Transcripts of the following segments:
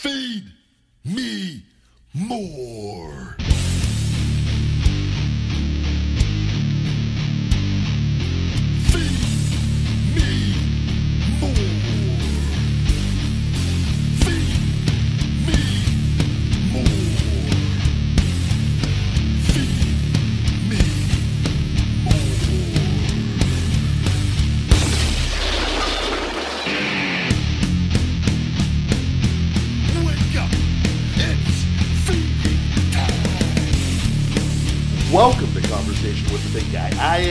Feed me more.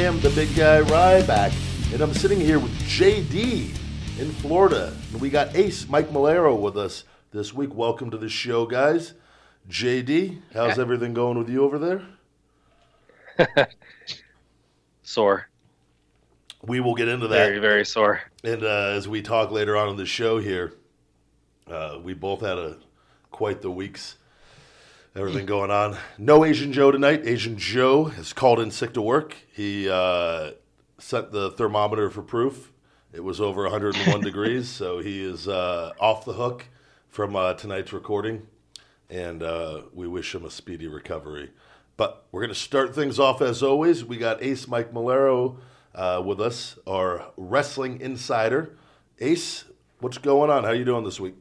Am the Big Guy Ryback, and I'm sitting here with JD in Florida. And we got Ace Mike Malero with us this week. Welcome to the show, guys. JD, how's everything going with you over there? Sore. We will get into that. Very, very sore. And uh, as we talk later on in the show here, uh, we both had a quite the weeks. Everything going on. No Asian Joe tonight. Asian Joe has called in sick to work. He uh, sent the thermometer for proof. It was over 101 degrees, so he is uh, off the hook from uh, tonight's recording, and uh, we wish him a speedy recovery. But we're going to start things off as always. We got Ace Mike Malero uh, with us, our wrestling insider. Ace, what's going on? How you doing this week?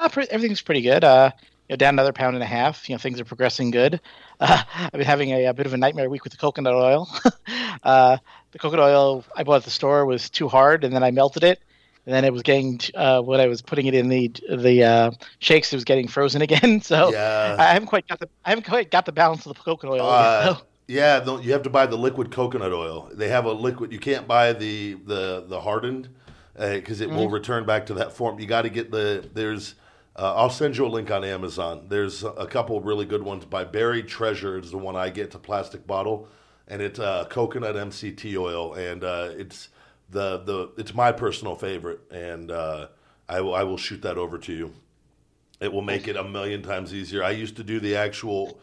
Uh, pre- everything's pretty good. Uh, you know, down another pound and a half. You know, things are progressing good. Uh, I've been having a, a bit of a nightmare week with the coconut oil. uh, the coconut oil I bought at the store was too hard, and then I melted it, and then it was getting uh, when I was putting it in the the uh, shakes, it was getting frozen again. So Yeah. I haven't quite got the I haven't quite got the balance of the coconut oil. Uh, yet, so. yeah, the, you have to buy the liquid coconut oil. They have a liquid. You can't buy the the the hardened because it will return back to that form. You got to get the there's. Uh, I'll send you a link on Amazon. There's a couple really good ones by Buried Treasure. Is the one I get. to plastic bottle, and it's uh, coconut MCT oil, and uh, it's the the it's my personal favorite, and uh, I will I will shoot that over to you. It will make it a million times easier. I used to do the actual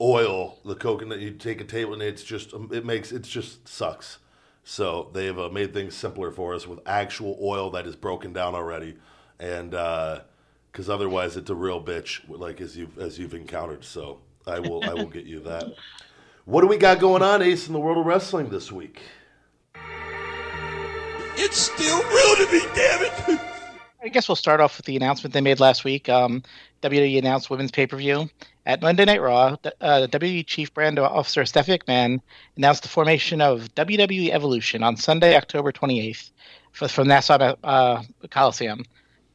oil, the coconut. You take a table and it's just it makes it just sucks. So they've uh, made things simpler for us with actual oil that is broken down already, and because otherwise it's a real bitch, like as you've as you've encountered. So I will I will get you that. What do we got going on, Ace, in the world of wrestling this week? It's still real to me, damn it! I guess we'll start off with the announcement they made last week. Um, WWE announced women's pay per view at Monday Night Raw. Uh, WWE Chief Brand Officer Stephanie McMahon announced the formation of WWE Evolution on Sunday, October 28th, for, from Nassau uh, Coliseum.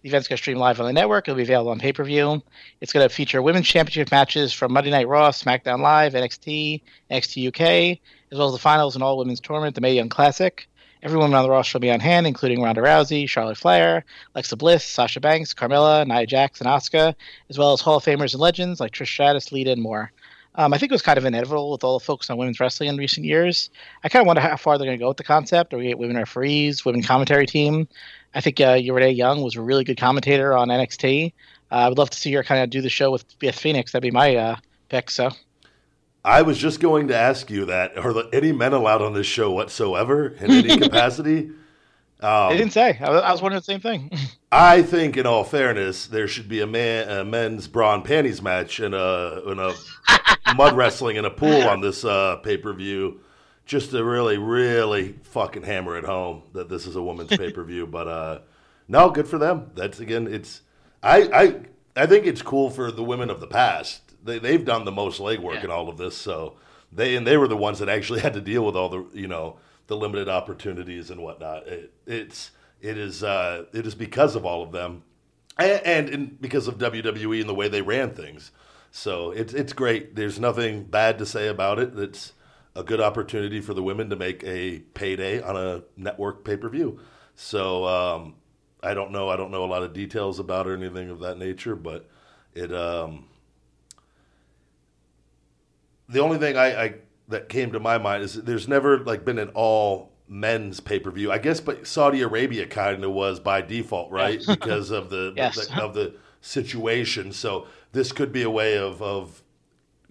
The event's going to stream live on the network. It'll be available on pay per view. It's going to feature women's championship matches from Monday Night Raw, SmackDown Live, NXT, NXT UK, as well as the finals and all women's tournament, the Mae Young Classic. Every woman on the roster will be on hand, including Ronda Rousey, Charlotte Flair, Alexa Bliss, Sasha Banks, Carmella, Nia Jax, and Asuka, as well as Hall of Famers and legends like Trish Stratus, Lita, and more. Um, I think it was kind of inevitable with all the focus on women's wrestling in recent years. I kind of wonder how far they're going to go with the concept. Are we get women referees, women commentary team? I think uh, Renee Young was a really good commentator on NXT. Uh, I would love to see her kind of do the show with Beth Phoenix. That'd be my uh, pick. So I was just going to ask you that. Are any men allowed on this show whatsoever in any capacity? I didn't say. I was, I was wondering the same thing. I think, in all fairness, there should be a man, a men's bra and panties match and a, and a mud wrestling in a pool on this uh, pay per view, just to really, really fucking hammer it home that this is a women's pay per view. But uh, no, good for them. That's again, it's I, I I think it's cool for the women of the past. They they've done the most legwork Yeah. in all of this, so they and they were the ones that actually had to deal with all the you know the limited opportunities and whatnot. It, it's it is uh, it is because of all of them, and, and in, because of WWE and the way they ran things. So it's it's great. There's nothing bad to say about it. It's a good opportunity for the women to make a payday on a network pay per view. So um, I don't know. I don't know a lot of details about or anything of that nature, but it. Um, the only thing I, I that came to my mind is there's never like been an all men's pay per view. I guess, but Saudi Arabia kind of was by default, right? because of the, Yes. the of the situation. So this could be a way of of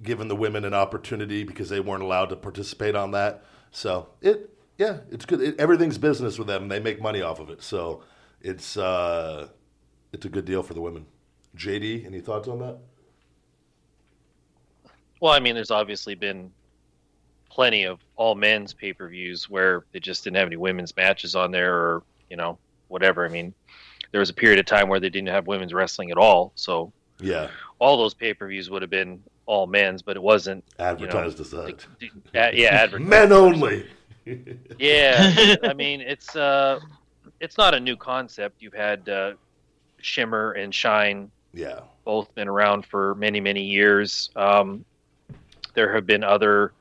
giving the women an opportunity because they weren't allowed to participate on that. So it, yeah, it's good. It, everything's business with them. They make money off of it. So it's uh, it's a good deal for the women. JD, any thoughts on that? Well, I mean, there's obviously been plenty of all men's pay per views where they just didn't have any women's matches on there, or you know, whatever. I mean, there was a period of time where they didn't have women's wrestling at all, so Yeah, all those pay per views would have been all men's, but it wasn't. advertised as that. Like, d- uh, yeah, advertised. Men only. Yeah, I mean it's uh, it's not a new concept. You've had uh, Shimmer and Shine Yeah, both been around for many many years. Um, there have been other,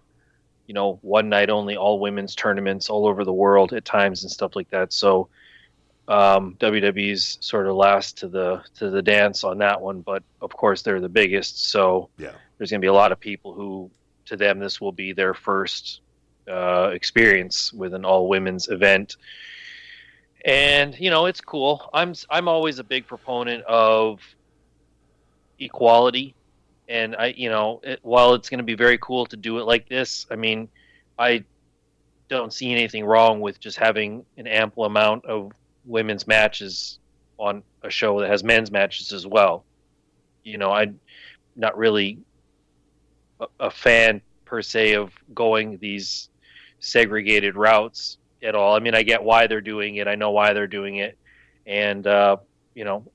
you know, one night only all women's tournaments all over the world at times and stuff like that. So um, WWE's sort of last to the to the dance on that one, but of course they're the biggest. So yeah, there's going to be a lot of people who, to them, this will be their first uh, experience with an all women's event. And you know, it's cool. I'm I'm always a big proponent of equality, and I, you know, it, while it's going to be very cool to do it like this, I mean, I don't see anything wrong with just having an ample amount of women's matches on a show that has men's matches as well. You know, I'm not really a, fan per se of going these segregated routes at all. I mean, I get why they're doing it. I know why they're doing it, and uh, you know,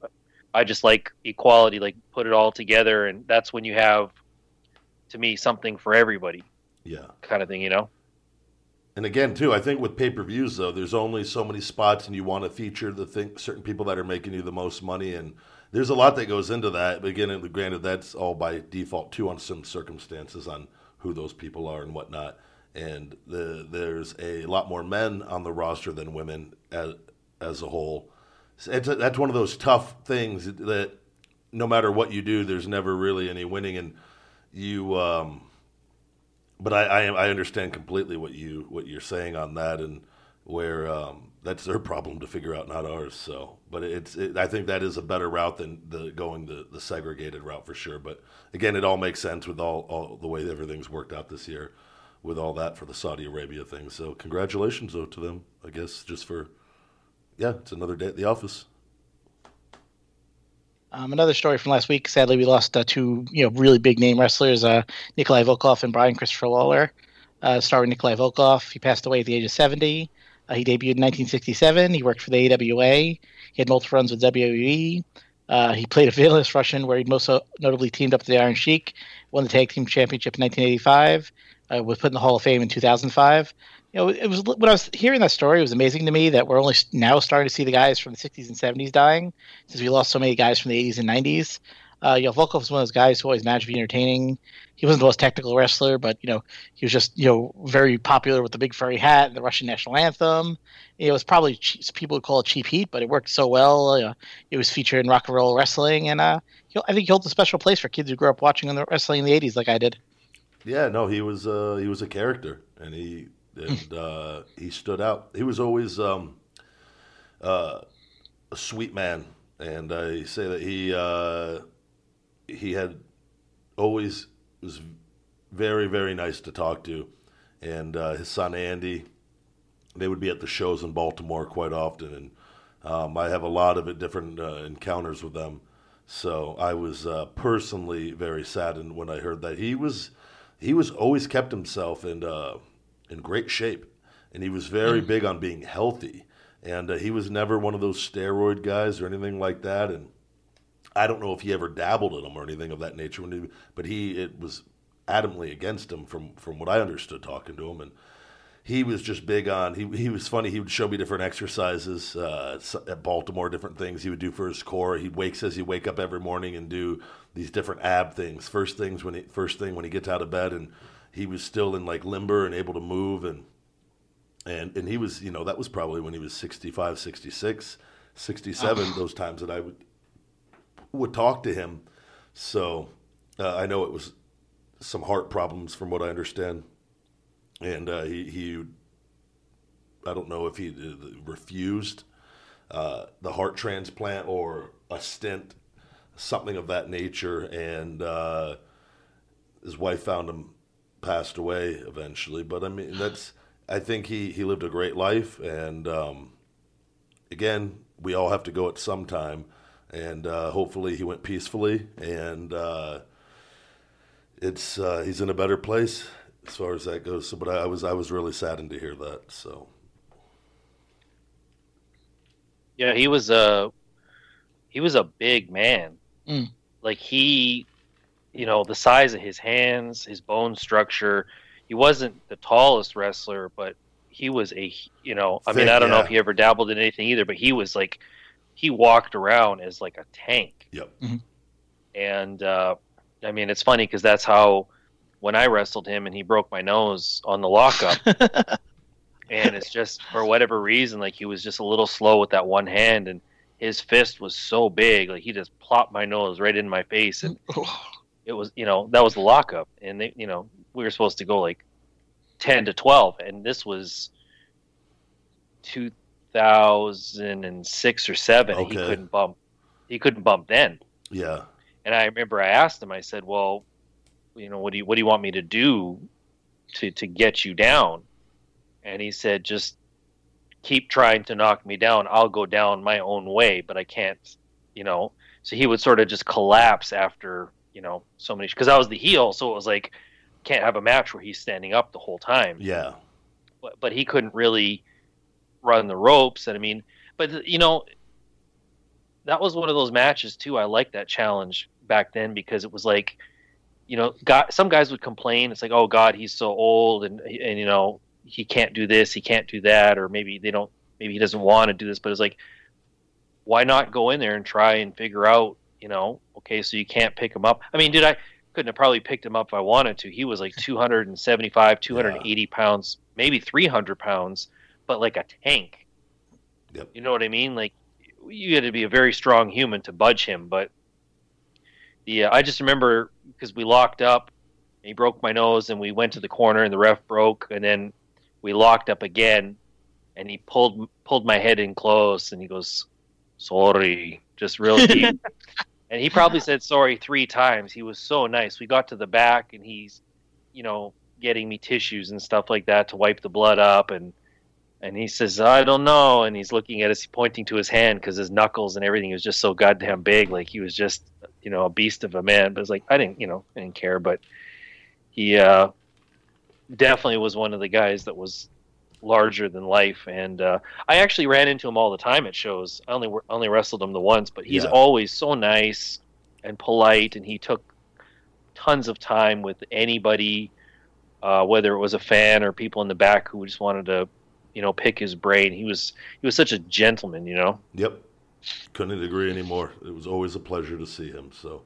I just like equality. Like put it all together, and that's when you have, to me, something for everybody, yeah. kind of thing. You know. And again, too, I think with pay per views though, there's only so many spots, and you want to feature the thing, certain people that are making you the most money, and there's a lot that goes into that. But again, granted, that's all by default too on some circumstances on who those people are and whatnot. And the, there's a lot more men on the roster than women as as a whole. It's a, that's one of those tough things that no matter what you do, there's never really any winning, and you. Um, but I, I I understand completely what you what you're saying on that, and where um, that's their problem to figure out, not ours. So, but it's it, I think that is a better route than the going the, the segregated route for sure. But again, it all makes sense with all, all the way everything's worked out this year, with all that for the Saudi Arabia thing. So, congratulations though to them. I guess just for yeah, it's another day at the office. Um, another story from last week. Sadly, we lost uh, two, you know, really big name wrestlers, uh, Nikolai Volkoff and Brian Christopher Lawler. Uh, starring Nikolai Volkoff, he passed away at the age of 70. Uh, he debuted in 1967. He worked for the AWA. He had multiple runs with WWE. Uh, he played a villainous Russian, where he most notably teamed up with the Iron Sheik, won the tag team championship in 1985, uh, was put in the Hall of Fame in 2005. You know, it was when I was hearing that story, it was amazing to me that we're only now starting to see the guys from the 60s and 70s dying, since we lost so many guys from the 80s and 90s. Uh, you know, Volkoff was one of those guys who always managed to be entertaining. He wasn't the most technical wrestler, but you know, he was just you know very popular with the big furry hat and the Russian national anthem. It was probably cheap, people would call it cheap heat, but it worked so well. Uh, it was featured in rock and roll wrestling, and uh, I think he holds a special place for kids who grew up watching the wrestling in the '80s, like I did. Yeah, no, he was uh, he was a character, and he and uh, he stood out. He was always um, uh, a sweet man, and I say that he uh, he had always was very very nice to talk to, and uh, his son Andy, they would be at the shows in Baltimore quite often, and um, I have a lot of different uh, encounters with them. So I was uh, personally very saddened when I heard that he was he was always kept himself in uh, in great shape, and he was very big on being healthy. And uh, he was never one of those steroid guys or anything like that. And I don't know if he ever dabbled in them or anything of that nature. When he, but he it was adamantly against him from from what I understood talking to him. And he was just big on. He he was funny. He would show me different exercises uh, at Baltimore, different things he would do for his core. He wakes says he wake up every morning and do these different ab things. First things when he first thing when he gets out of bed, and he was still in like limber and able to move and and and he was you know that was probably when he was 65 66 67 those times that i would would talk to him. So uh, i know it was some heart problems from what i understand. And uh, he he i don't know if he refused uh, the heart transplant or a stent something of that nature. And uh, his wife found him passed away eventually. But i mean that's i think he he lived a great life. And um, again we all have to go at some time and uh, hopefully he went peacefully. And uh, it's uh, he's in a better place as far as that goes. So, but I was I was really saddened to hear that. So Yeah, he was a he was a big man. Mm. Like he, you know, the size of his hands, his bone structure. He wasn't the tallest wrestler, but he was a you know. I mean, I don't know if he ever dabbled in anything either, but he was like he walked around as like a tank. yep, And uh, I mean, it's funny because that's how when I wrestled him and he broke my nose on the lockup. and it's just for whatever reason like he was just a little slow with that one hand and his fist was so big like he just plopped my nose right in my face and it was you know that was the lockup and they you know we were supposed to go like 10 to 12 and this was 2006 or 7 and he couldn't bump he couldn't bump then. Yeah, and I remember I asked him I said well you know what do you what do you want me to do to to get you down? And he said just keep trying to knock me down. I'll go down my own way but i can't you know. So he would sort of just collapse after you know so many because i was the heel so it was like can't have a match where he's standing up the whole time. Yeah, but, but he couldn't really run the ropes and i mean but you know that was one of those matches too. I liked that challenge back then because it was like you know guy, some guys would complain. It's like oh god he's so old and and you know he can't do this he can't do that or maybe they don't maybe he doesn't want to do this. But it's like why not go in there and try and figure out you know okay so you can't pick him up. I mean did i couldn't have probably picked him up if i wanted to. He was like 275 280 pounds maybe 300 pounds but like a tank. Yep. you know what i mean? Like you had to be a very strong human to budge him but yeah i just remember because we locked up and he broke my nose and we went to the corner and the ref broke and then we locked up again and he pulled pulled my head in close and he goes sorry just real deep. And he probably said sorry three times. He was so nice. We got to the back and he's you know getting me tissues and stuff like that to wipe the blood up and and he says i don't know. And he's looking at us pointing to his hand because his knuckles and everything was just so goddamn big like he was just you know a beast of a man. But it's like i didn't you know i didn't care. But he uh definitely was one of the guys that was larger than life. And uh i actually ran into him all the time at shows. I only only wrestled him the once but he's Yeah. always so nice and polite. And he took tons of time with anybody uh whether it was a fan or people in the back who just wanted to you know pick his brain he was he was such a gentleman you know yep. Couldn't agree anymore. It was always a pleasure to see him. So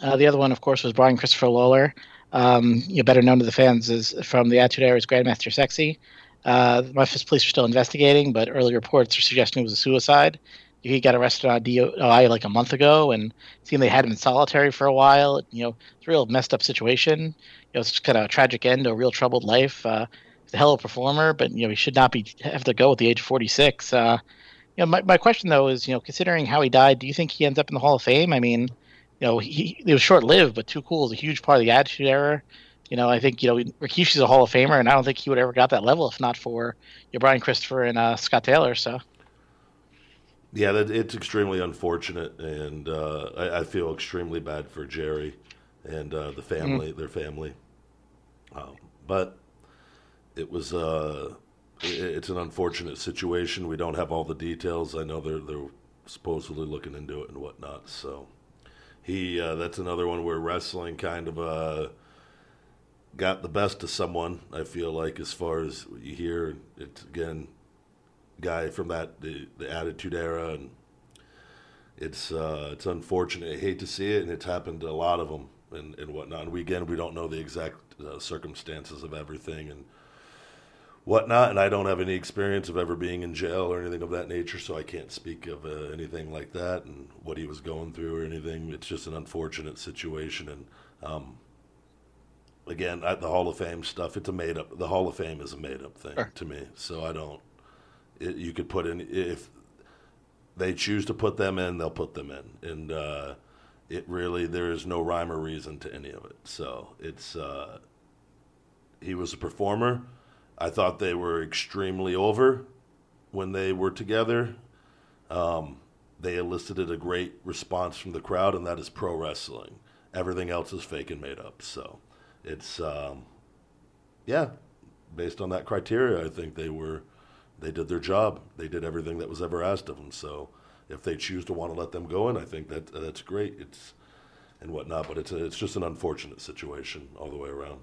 Uh, the other one, of course, was Brian Christopher Lawler. Um, you know, better known to the fans as from the Attitude Era as Grandmaster Sexy. Uh, the Memphis police are still investigating, but early reports are suggesting it was a suicide. He got arrested on DUI like a month ago, and it seemed they had him in solitary for a while. You know, it's a real messed up situation. You know, it's kind of a tragic end to a real troubled life. Uh, he's a hell of a performer, but you know, he should not be have to go at the age of 46. Uh, you know, my, my question though is, you know, considering how he died, do you think he ends up in the Hall of Fame? I mean, you know, he it was short lived, but Too Cool is a huge part of the Attitude Era. You know, I think you know Rikishi's a Hall of Famer, and I don't think he would ever got that level if not for you know, Brian Christopher and uh, Scott Taylor. So yeah, that, it's extremely unfortunate, and uh, I, I feel extremely bad for Jerry and uh, the family, their family. Um, but it was uh, it's an unfortunate situation. We don't have all the details. I know they're they're supposedly looking into it and whatnot. So he uh, that's another one where wrestling kind of uh, got the best of someone. I feel like as far as you hear, it's again guy from that the, the Attitude Era, and it's uh, it's unfortunate. I hate to see it, and it's happened to a lot of them and, and whatnot. And we again we don't know the exact uh, circumstances of everything and whatnot. And I don't have any experience of ever being in jail or anything of that nature, so I can't speak of uh, anything like that and what he was going through or anything. It's just an unfortunate situation, and um, again, at the Hall of Fame stuff, it's a made up. The Hall of Fame is a made up thing Sure. to me, so I don't. It, you could put in if they choose to put them in, they'll put them in, and uh, it really there is no rhyme or reason to any of it. So it's uh, he was a performer. I thought they were extremely over when they were together. Um, they elicited a great response from the crowd, and that is pro wrestling. Everything else is fake and made up. So it's um, yeah, based on that criteria, I think they were they did their job. They did everything that was ever asked of them. So if they choose to want to let them go in, I think that that's great. It's and whatnot, but it's a, it's just an unfortunate situation all the way around.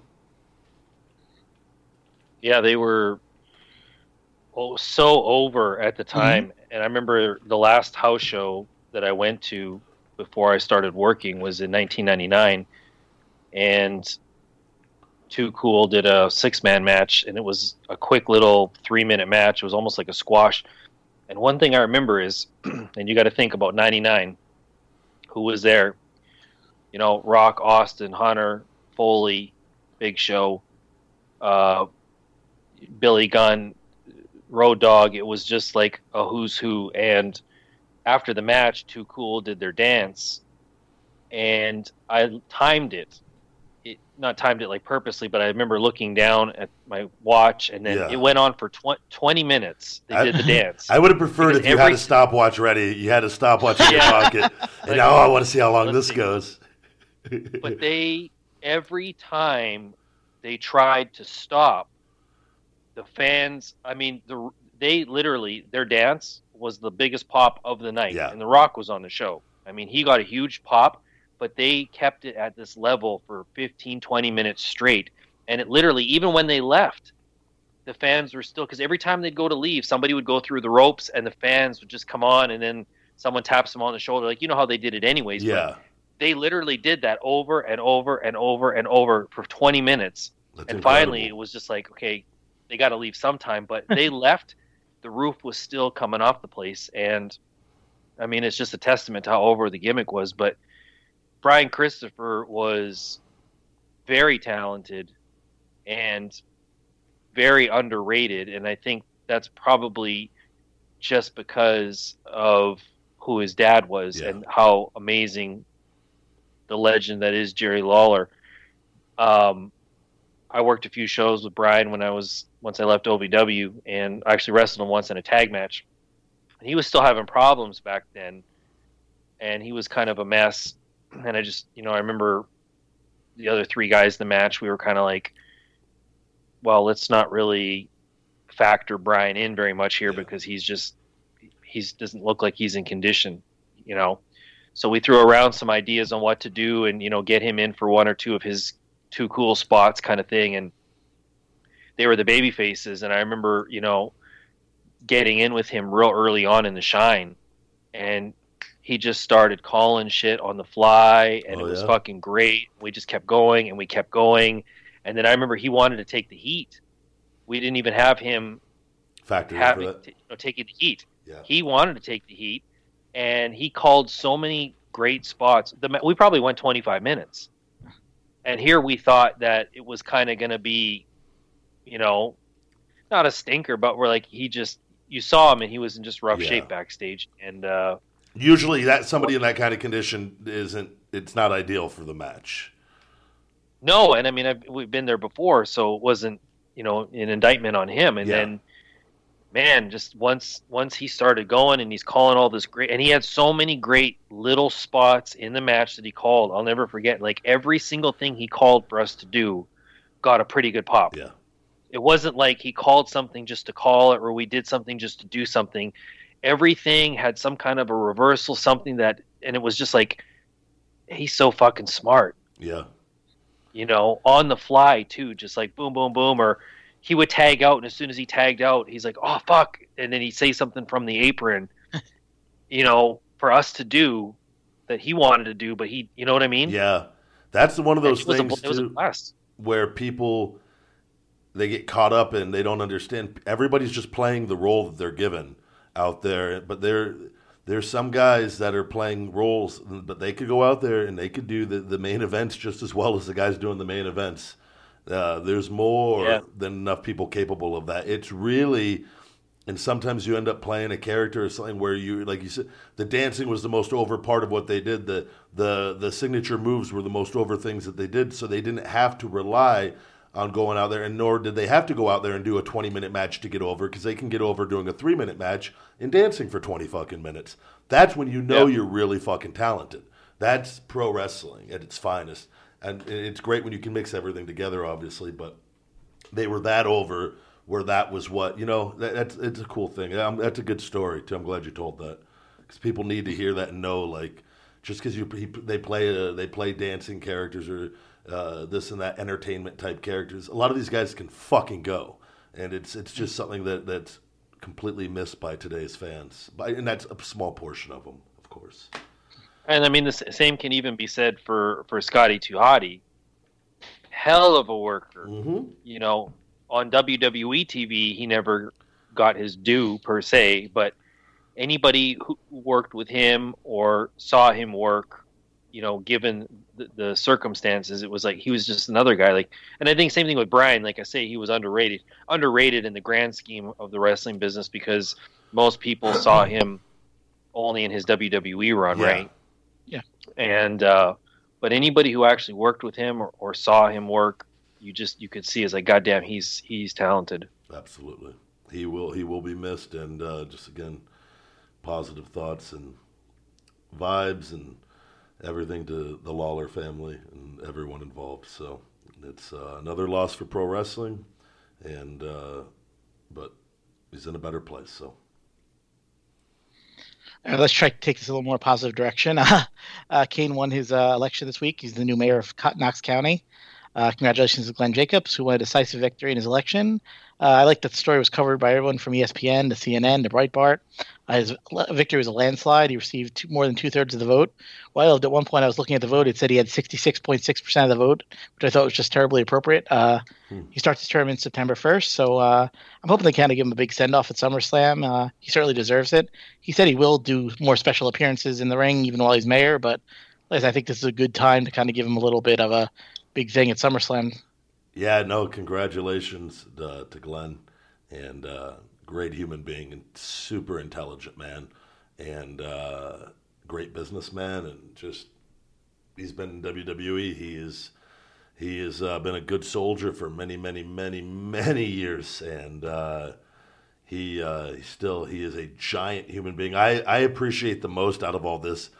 Yeah, they were oh, so over at the time. And I remember the last house show that I went to before I started working was in 1999. And Too Cool did a six man match, and it was a quick little three minute match. It was almost like a squash. And one thing I remember is, and you got to think about 99, who was there? You know, Rock, Austin, Hunter, Foley, Big Show, uh, Billy Gunn, Road Dog. It was just like a who's who. And after the match, Too Cool did their dance, and I timed it. It not timed it like purposely, but I remember looking down at my watch, and then Yeah. it went on for tw- twenty minutes. They I- did the dance. I would have preferred Because if you had a stopwatch ready. You had a stopwatch in your pocket, and Like, now I want to see how long this see. goes. but they every time they tried to stop the fans i mean the they literally their dance was the biggest pop of the night Yeah. and the rock was on the show. I mean he got a huge pop but they kept it at this level for 15 20 minutes straight. And it literally even when they left the fans were still because every time they'd go to leave somebody would go through the ropes and the fans would just come on and then someone taps them on the shoulder. Like you know how they did it anyways but yeah, they literally did that over and over and over and over for 20 minutes. That's and incredible. finally it was just like okay they got to leave sometime but they left the roof was still coming off the place and i mean it's just a testament to how over the gimmick was but brian christopher was very talented and very underrated and i think that's probably just because of who his dad was Yeah. and how amazing the legend that is Jerry Lawler. Um, I worked a few shows with Brian when I was once I left OVW, and I actually wrestled him once in a tag match. And he was still having problems back then, and he was kind of a mess. And I just, you know, I remember the other three guys in the match. We were kind of like, well, let's not really factor Brian in very much here Yeah. because he's just he's doesn't look like he's in condition, you know. So we threw around some ideas on what to do and you know get him in for one or two of his Too Cool spots kind of thing and they were the baby faces and I remember, you know, getting in with him real early on in the shine and he just started calling shit on the fly and Oh, it was yeah? fucking great. We just kept going and we kept going and then I remember he wanted to take the heat. We didn't even have him factor having you know, taking the heat. Yeah. He wanted to take the heat, and he called so many great spots. The we probably went 25 minutes, and here we thought that it was kind of going to be, you know, not a stinker, but we're like he just you saw him and he was in just rough Yeah. shape backstage, and uh, Usually, that somebody in that kind of condition isn't. It's not ideal for the match. No, and I mean I've, we've been there before, so it wasn't you know an indictment on him. And Yeah. then, man, just once once he started going and he's calling all this great, and he had so many great little spots in the match that he called. I'll never forget. Like every single thing he called for us to do, got a pretty good pop. Yeah. It wasn't like he called something just to call it, or we did something just to do something. Everything had some kind of a reversal, something that, and it was just like, he's so fucking smart Yeah. you know, on the fly too, just like boom, boom, boom. Or he would tag out, and as soon as he tagged out, he's like, "Oh fuck!" and then he'd say something from the apron, you know, for us to do that he wanted to do, but he, you know what I mean? Yeah. That's one of those it was, a, things it was a too, where people they get caught up and they don't understand. Everybody's just playing the role that they're given out there, but there there's some guys that are playing roles, but they could go out there and they could do the, the main events just as well as the guys doing the main events. Uh, there's more Yeah. than enough people capable of that. It's really, and sometimes you end up playing a character or something where you, like you said, the dancing was the most over part of what they did. The the the signature moves were the most over things that they did, so they didn't have to rely on going out there, and nor did they have to go out there and do a 20 minute match to get over because they can get over doing a three minute match and dancing for 20 fucking minutes. That's when you know Yeah. you're really fucking talented. That's pro wrestling at its finest. And it's great when you can mix everything together, obviously, but they were that over where that was what, you know, that, that's it's a cool thing. Um, that's a good story, too. I'm glad you told that because people need to hear that and know, like, just because you he, they play uh, they play dancing characters or uh, this and that entertainment type characters. A lot of these guys can fucking go, and it's it's just something that that's completely missed by today's fans. By, and that's a small portion of them, of course. And I mean, the same can even be said for for Scotty 2 Hotty. Hell of a worker. Mm-hmm. You know, on WWE TV, he never got his due per se, but anybody who worked with him or saw him work, you know, given the, the circumstances, it was like he was just another guy. Like, and I think same thing with Brian. Like I say, he was underrated, underrated in the grand scheme of the wrestling business because most people saw him only in his WWE run, Yeah. right? Yeah. And uh, but anybody who actually worked with him or, or saw him work, you just you could see is like, goddamn, he's he's talented. Absolutely, he will he will be missed, and uh, just again, positive thoughts and vibes and everything to the Lawler family and everyone involved. So it's uh, another loss for pro wrestling, and uh, but he's in a better place. So Uh, let's try to take this a little more positive direction. Uh, Kane won his uh, election this week. He's the new mayor of Knox County. Uh, congratulations to Glenn Jacobs, who won a decisive victory in his election. Uh, I like that the story was covered by everyone from ESPN to CNN to Breitbart. His victory was a landslide. He received two, more than two thirds of the vote. While at one point I was looking at the vote, it said he had 66.6% of the vote, which I thought was just terribly appropriate. Uh, Hmm. He starts his term in September 1st, so uh, I'm hoping they kind of give him a big send off at SummerSlam. Uh, he certainly deserves it. He said he will do more special appearances in the ring even while he's mayor, but I think this is a good time to kind of give him a little bit of a big thing at SummerSlam. yeah, no, congratulations uh, to Glenn, and uh, great human being and super intelligent man, and uh, great businessman, and just he's been in WWE. He is he has uh, been a good soldier for many, many, many, many years, and uh, he uh, still he is a giant human being. I I appreciate the most out of all this,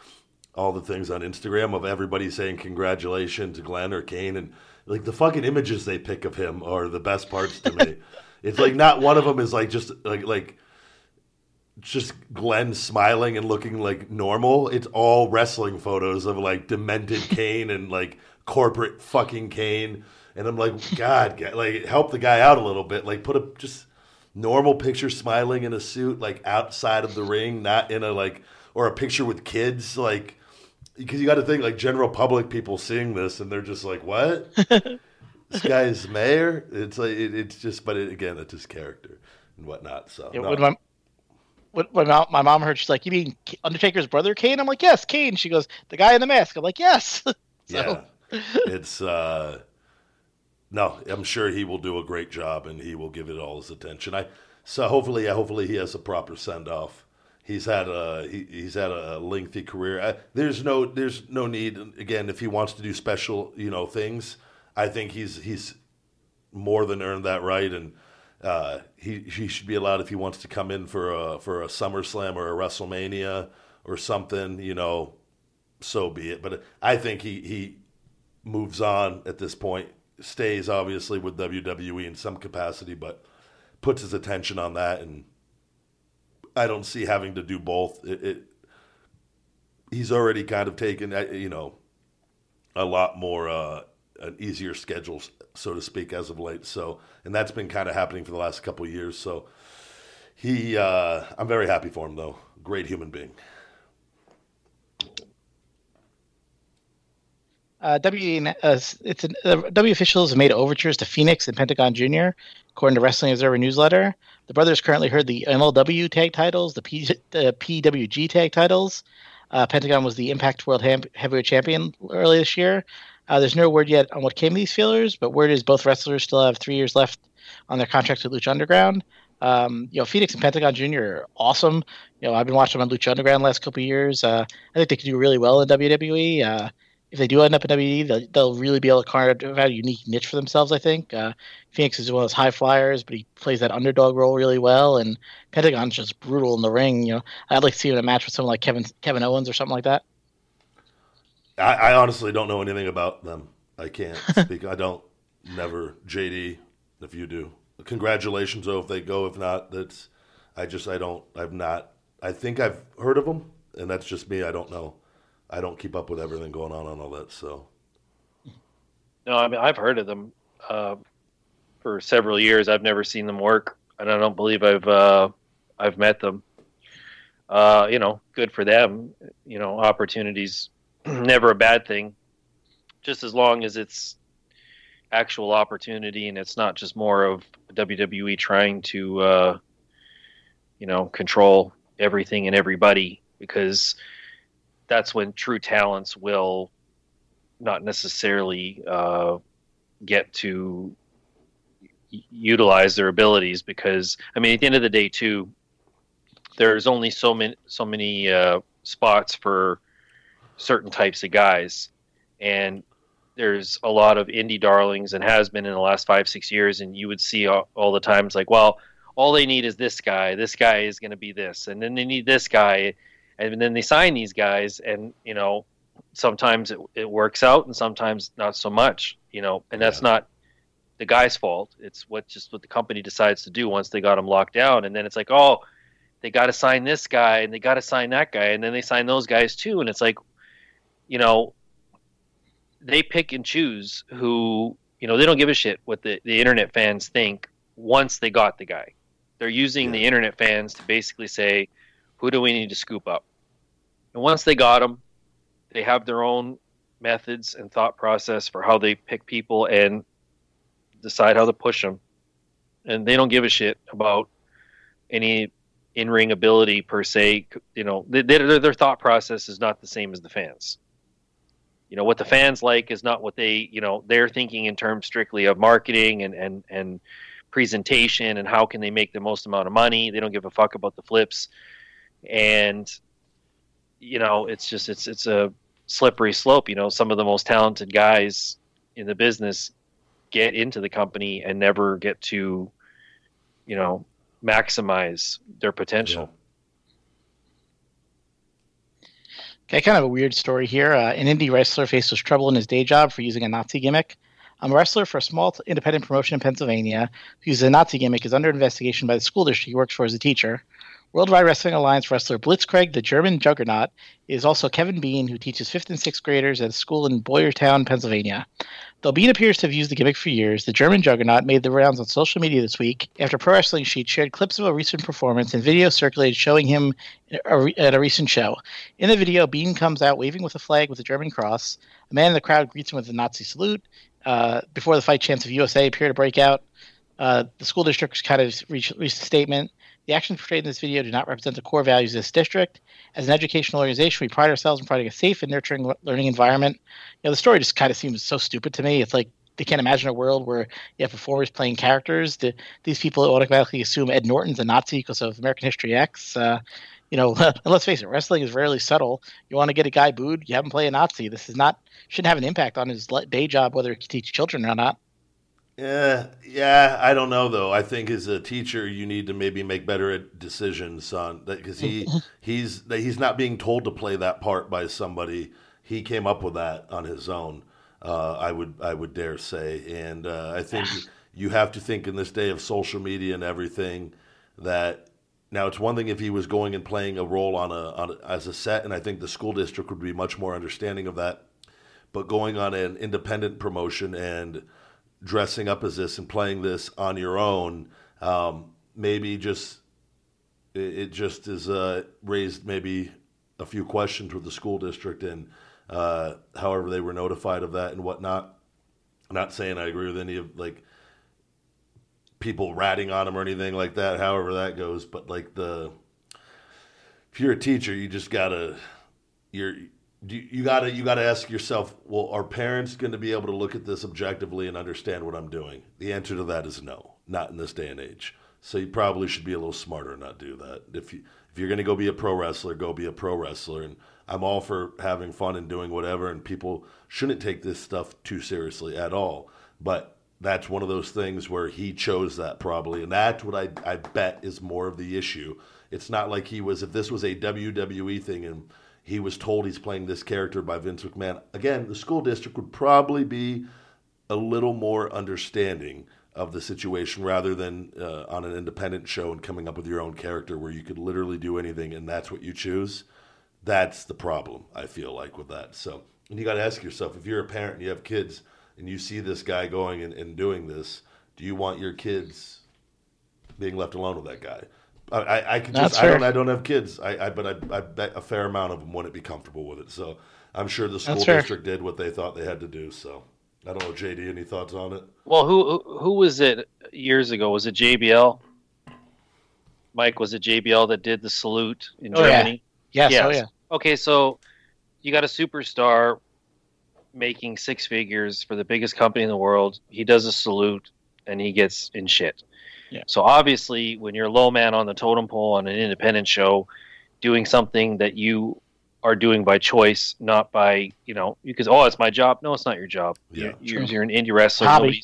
all the things on Instagram of everybody saying congratulations to Glenn or Kane, and like the fucking images they pick of him are the best parts to me. it's like not one of them is like just like like just Glenn smiling and looking like normal. It's all wrestling photos of like demented Kane and like corporate fucking Kane. And I'm like, God, ga- like help the guy out a little bit. Like put a just normal picture smiling in a suit, like outside of the ring, not in a like or a picture with kids, like because you got to think like general public people seeing this and they're just like, what? this guy's mayor? It's like it, it's just, but it, again, it's his character and whatnot. So Yeah, no. When my when, my, my mom heard, she's like, "You mean Undertaker's brother Kane?" I'm like, "Yes, Kane." She goes, "The guy in the mask." I'm like, "Yes." so, Yeah, it's uh, no. I'm sure he will do a great job, and he will give it all his attention. I so hopefully, yeah, hopefully he has a proper send off. He's had a he, he's had a lengthy career. I, there's no there's no need again if he wants to do special you know things. I think he's he's more than earned that right, and uh, he he should be allowed if he wants to come in for a for a SummerSlam or a WrestleMania or something. You know, so be it. But I think he he moves on at this point. Stays obviously with WWE in some capacity, but puts his attention on that, and I don't see having to do both. It, it he's already kind of taken uh, you know a lot more uh, an easier schedule, so to speak, as of late. So, and that's been kind of happening for the last couple years. So, he, uh, I'm very happy for him though. Great human being. Uh, W uh, it's an, uh, W officials have made overtures to Phoenix and Pentagon Jr. According to Wrestling Observer newsletter, the brothers currently heard the MLW tag titles, the, P, the PWG tag titles. Uh, Pentagon was the Impact World Ham- Heavyweight Champion earlier this year. Uh, there's no word yet on what came of these feelers, but word is both wrestlers still have three years left on their contracts with Lucha Underground. Um, you know, Phoenix and Pentagon Jr. are awesome. You know, I've been watching them on Lucha Underground the last couple years. Uh, I think they could do really well in WWE. Uh, if they do end up in WWE, they'll, they'll really be able to carve out a unique niche for themselves. I think uh, Phoenix is one of those high flyers, but he plays that underdog role really well, and Pentagon's just brutal in the ring. You know, I'd like to see him in a match with someone like Kevin Kevin Owens or something like that. I, I honestly don't know anything about them. I can't speak. I don't. Never. JD, if you do, congratulations. Though, if they go, if not, that's. I just I don't. I've not. I think I've heard of them, and that's just me. I don't know. I don't keep up with everything going on and all that. So No, I mean I've heard of them uh, for several years. I've never seen them work, and I don't believe I've uh, I've met them. Uh, you know, good for them. You know, opportunities never a bad thing, just as long as it's actual opportunity and it's not just more of WWE trying to uh, you know control everything and everybody because that's when true talents will not necessarily uh, get to utilize their abilities because I mean at the end of the day too there's only so many so many uh, spots for certain types of guys. And there's a lot of indie darlings and has been in the last five six years. And you would see all, all the times like well all they need is this guy. This guy is going to be this. And then they need this guy. And then they sign these guys. And you know sometimes it, it works out and sometimes not so much you know. And that's Yeah. not the guy's fault. It's what just what the company decides to do once they got him locked down. And then it's like oh they got to sign this guy and they got to sign that guy. And then they sign those guys too. And it's like you know they pick and choose who you know they don't give a shit what the, the internet fans think once they got the guy. They're using the internet fans to basically say who do we need to scoop up? And once they got them they have their own methods and thought process for how they pick people and decide how to push them and they don't give a shit about any in-ring ability per se. You know they, they, their, their thought process is not the same as the fans you know what the fans like is not what they you know they're thinking in terms strictly of marketing and and and presentation and how can they make the most amount of money. They don't give a fuck about the flips. And you know it's just it's it's a slippery slope. You know some of the most talented guys in the business get into the company and never get to you know maximize their potential Okay, kind of a weird story here. Uh, an indie wrestler faces trouble in his day job for using a Nazi gimmick. I'm a wrestler for a small independent promotion in Pennsylvania who uses a Nazi gimmick is under investigation by the school district he works for as a teacher. Worldwide Wrestling Alliance wrestler Blitzkrieg, the German juggernaut, is also Kevin Bean, who teaches fifth and sixth graders at a school in Boyertown, Pennsylvania. Though Bean appears to have used the gimmick for years, the German juggernaut made the rounds on social media this week after Pro Wrestling Sheet shared clips of a recent performance and videos circulated showing him at a recent show. In the video, Bean comes out waving with a flag with a German cross. A man in the crowd greets him with a Nazi salute. Uh, before the fight, chants of USA appear to break out. Uh, the school district kind of reached, reached a statement. The actions portrayed in this video do not represent the core values of this district. As an educational organization, we pride ourselves in providing a safe and nurturing learning environment. You know, the story just kind of seems so stupid to me. It's like they can't imagine a world where you have performers playing characters. The, these people automatically assume Ed Norton's a Nazi because of American History X. Uh, you know, and let's face it, wrestling is rarely subtle. You want to get a guy booed, you have him play a Nazi. This is not shouldn't have an impact on his day job, whether he can teach children or not. Yeah, yeah, I don't know though. I think as a teacher, you need to maybe make better decisions on that because he he's he's not being told to play that part by somebody. He came up with that on his own. Uh, I would I would dare say, and uh, I think you have to think in this day of social media and everything that now it's one thing if he was going and playing a role on a, on a as a set, and I think the school district would be much more understanding of that. But going on an independent promotion and dressing up as this and playing this on your own, um, maybe just it, it just is uh, raised maybe a few questions with the school district and uh, however they were notified of that and whatnot. I'm not saying I agree with any of like people ratting on them or anything like that. However that goes, but like the if you're a teacher, you just gotta you're you, you gotta you gotta ask yourself, well, are parents going to be able to look at this objectively and understand what I'm doing? The answer to that is no, not in this day and age. So you probably should be a little smarter and not do that. If you if you're going to go be a pro wrestler, go be a pro wrestler. And I'm all for having fun and doing whatever. And people shouldn't take this stuff too seriously at all. But that's one of those things where he chose that probably, and that's what I I bet is more of the issue. It's not like he was if this was a WWE thing and he was told he's playing this character by Vince McMahon. Again, the school district would probably be a little more understanding of the situation rather than uh, on an independent show and coming up with your own character where you could literally do anything and that's what you choose. That's the problem, I feel like, with that. So, and you got to ask yourself if you're a parent and you have kids and you see this guy going and, and doing this, do you want your kids being left alone with that guy? I, I, I can just, I don't. I don't have kids, I, I but I, I bet a fair amount of them wouldn't be comfortable with it. So I'm sure the school That's fair. district did what they thought they had to do. So I don't know, JD, any thoughts on it? Well, who who- who was it years ago? Was it JBL? Mike, was it JBL that did the salute in Oh, yeah. Germany? Yes, oh yeah. Okay, so you got a superstar making six figures for the biggest company in the world. He does a salute and he gets in shit. Yeah. So obviously, when you're a low man on the totem pole on an independent show, doing something that you are doing by choice, not by you know, because oh, it's my job. No, it's not your job. Yeah. You're, you're, an indie wrestler. Hobby.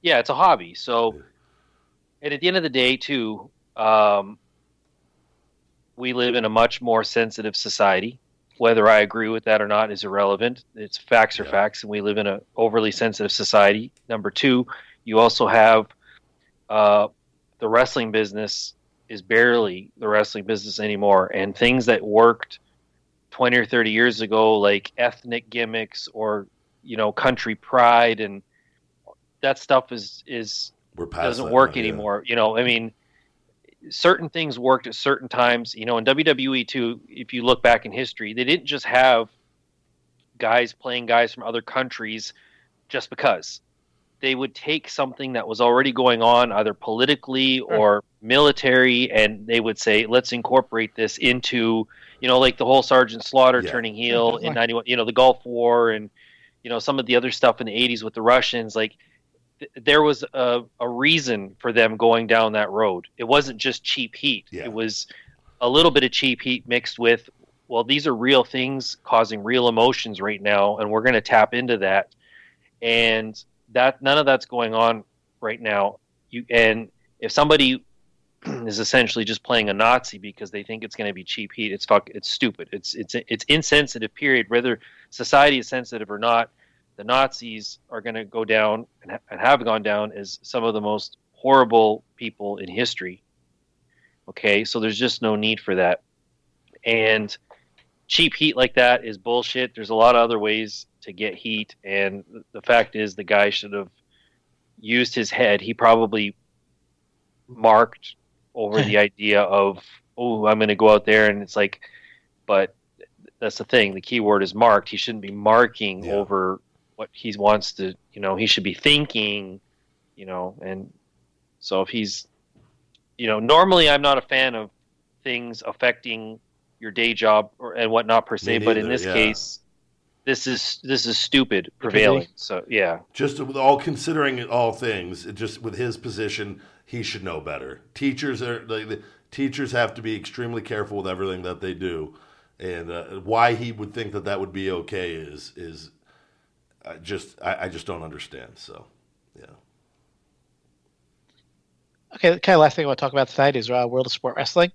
Yeah, it's a hobby. So, Yeah. and at the end of the day, too, um, we live in a much more sensitive society. Whether I agree with that or not is irrelevant. It's facts are Yeah. facts, and we live in an overly sensitive society. Number two, you also have uh, the wrestling business is barely the wrestling business anymore, and things that worked twenty or thirty years ago, like ethnic gimmicks or you know country pride, and that stuff is is doesn't work now, yeah. anymore. You know, I mean, certain things worked at certain times. You know, in WWE too, if you look back in history, they didn't just have guys playing guys from other countries just because. They would take something that was already going on, either politically or military, and they would say, "Let's incorporate this into, you know, like the whole Sergeant Slaughter Yeah. turning heel in '91, you know, the Gulf War, and you know some of the other stuff in the '80s with the Russians. Like th- there was a, a reason for them going down that road. It wasn't just cheap heat. Yeah. It was a little bit of cheap heat mixed with, well, these are real things causing real emotions right now, and we're going to tap into that. And that none of that's going on right now. You and if somebody is essentially just playing a Nazi because they think it's going to be cheap heat, it's fuck, it's stupid. It's it's it's insensitive. Period. Whether society is sensitive or not, the Nazis are going to go down and, and have gone down as some of the most horrible people in history. Okay, so there's just no need for that. And cheap heat like that is bullshit. There's a lot of other ways to get heat, and the fact is, the guy should have used his head. He probably marked over the idea of, oh, I'm going to go out there, and it's like, but that's the thing. The key word is marked. He shouldn't be marking Yeah. over what he wants to. You know, he should be thinking. You know, and so if he's, you know, normally I'm not a fan of things affecting your day job or and whatnot per se, but in this yeah. case, this is this is stupid prevailing. So yeah, just with all considering all things, just with his position, he should know better. Teachers are the, the teachers have to be extremely careful with everything that they do, and uh, why he would think that that would be okay is is I just I, I just don't understand. So yeah, Okay, the kind of last thing I want to talk about tonight is uh, World of Sport Wrestling.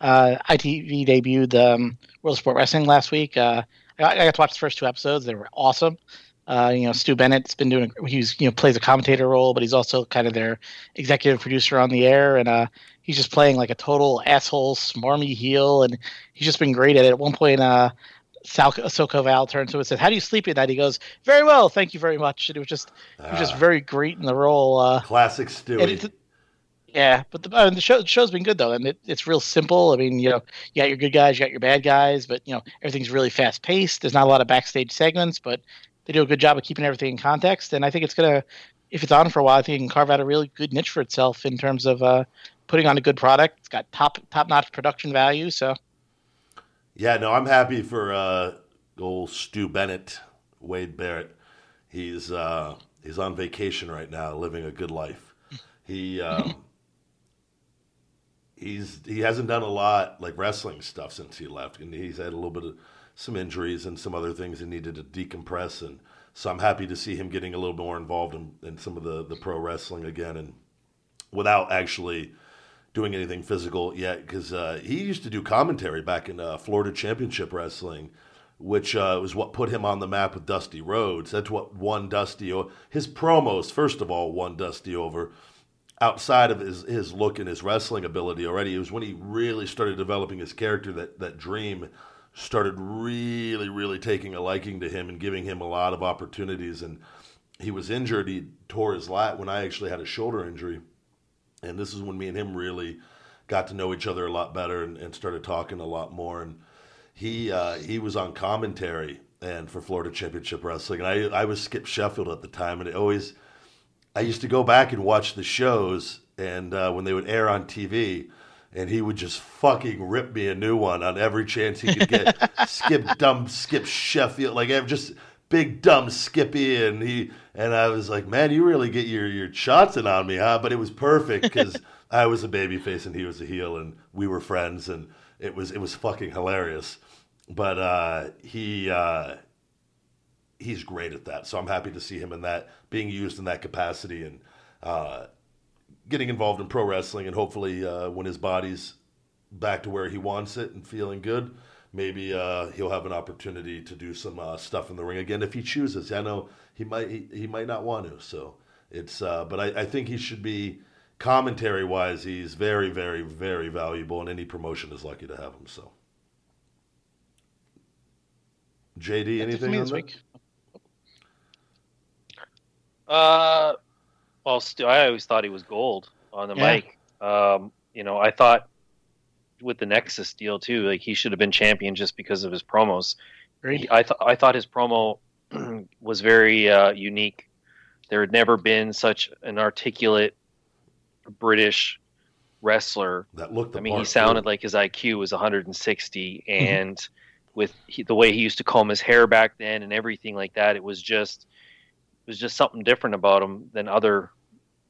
Uh, ITV debuted um, World of Sport Wrestling last week. Uh, I, I got to watch the first two episodes; they were awesome. Uh, you know, Stu Bennett's been doing. He's you know plays a commentator role, but he's also kind of their executive producer on the air, and uh, he's just playing like a total asshole, smarmy heel, and he's just been great at it. At one point, uh, Sal Ahsoka Val turns to him and says, "How do you sleep at night?" He goes, "Very well, thank you very much." And it was just, he was just Ah, very great in the role. Uh, classic Stewie. Yeah, but the, uh, the show the show's been good though, and it, it's real simple. I mean, you know, you got your good guys, you got your bad guys, but you know everything's really fast paced. There's not a lot of backstage segments, but they do a good job of keeping everything in context. And I think it's gonna, if it's on for a while, I think it can carve out a really good niche for itself in terms of uh, putting on a good product. It's got top top notch production value. So Yeah, no, I'm happy for uh, old Stu Bennett, Wade Barrett. He's uh, he's on vacation right now, living a good life. He um, he's he hasn't done a lot like wrestling stuff since he left, and he's had a little bit of some injuries and some other things he needed to decompress. And so I'm happy to see him getting a little more involved in, in some of the the pro wrestling again, and without actually doing anything physical yet, because uh, he used to do commentary back in uh, Florida Championship Wrestling. Which uh, was what put him on the map with Dusty Rhodes. That's what won Dusty. o- His promos, first of all, won Dusty over outside of his, his look and his wrestling ability already, it was when he really started developing his character that, that Dream started really, really taking a liking to him and giving him a lot of opportunities. And he was injured. He tore his lat when I actually had a shoulder injury. And this is when me and him really got to know each other a lot better and, and started talking a lot more. And he uh, he was on commentary and for Florida Championship Wrestling. And I, I was Skip Sheffield at the time. And it always – I used to go back and watch the shows, and uh, when they would air on TV, and he would just fucking rip me a new one on every chance he could get. skip dumb Skip Sheffield, like just big dumb Skippy, and he and I was like, man, you really get your your shots in on me, huh? But it was perfect because I was a babyface and he was a heel, and we were friends, and it was it was fucking hilarious. But uh, he. Uh, he's great at that. So I'm happy to see him in that, being used in that capacity and uh, getting involved in pro wrestling. And hopefully, uh, when his body's back to where he wants it and feeling good, maybe uh, he'll have an opportunity to do some uh, stuff in the ring again if he chooses. I know he might he, he might not want to. So it's uh, but I, I think he should be commentary wise. He's very very very valuable, and any promotion is lucky to have him. So. JD, That's it for anything on that? week. Uh, well, still, I always thought he was gold on the Yeah. mic. Um, you know, I thought with the Nexus deal too, like he should have been champion just because of his promos. Agreed. He- I thought I thought his promo was very uh, unique. There had never been such an articulate British wrestler That looked the I mean, he sounded too. like his IQ was 160, and with he, the way he used to comb his hair back then and everything like that, it was just it was just something different about him than other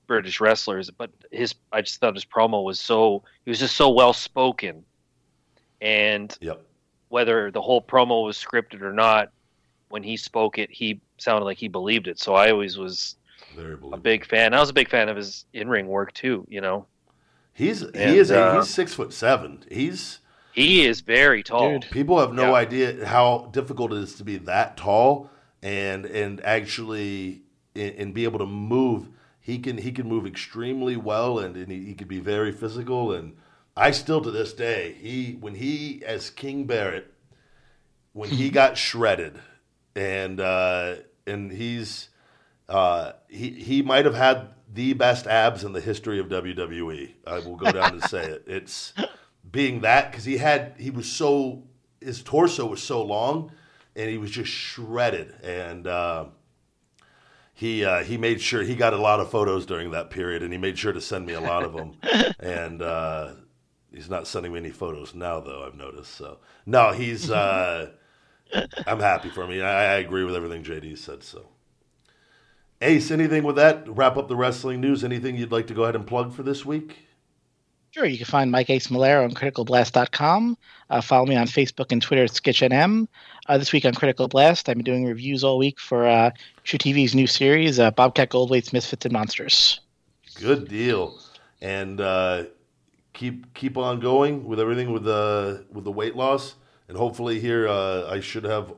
British wrestlers. But his, I just thought his promo was so he was just so well spoken, and Yep. whether the whole promo was scripted or not, when he spoke it, he sounded like he believed it. So I always was Very a big fan. I was a big fan of his in ring work too. You know, He's And, he is a, uh, he's six foot seven. He's he is very tall. Dude. people have no Yeah. idea how difficult it is to be that tall and and actually and, and be able to move. He can he can move extremely well and, and he, he could be very physical and I still to this day he when he as King Barrett when he got shredded and uh, and he's uh, he he might have had the best abs in the history of WWE. I will go down to say it. It's being that because he had he was so his torso was so long and he was just shredded. And uh, he uh, he made sure he got a lot of photos during that period and he made sure to send me a lot of them. And uh, he's not sending me any photos now though I've noticed so. No he's uh, I'm happy for me. I, I agree with everything JD said so. Ace anything with that? Wrap up the wrestling news. Anything you'd like to go ahead and plug for this week Sure, you can find Mike Ace Malero on criticalblast.com. Uh, follow me on Facebook and Twitter at SketchNM. Uh, this week on Critical Blast, I've been doing reviews all week for uh, truTV's new series, uh, Bobcat Goldthwait's Misfits and Monsters. Good deal, and uh, keep keep on going with everything with the with the weight loss, and hopefully here uh, I should have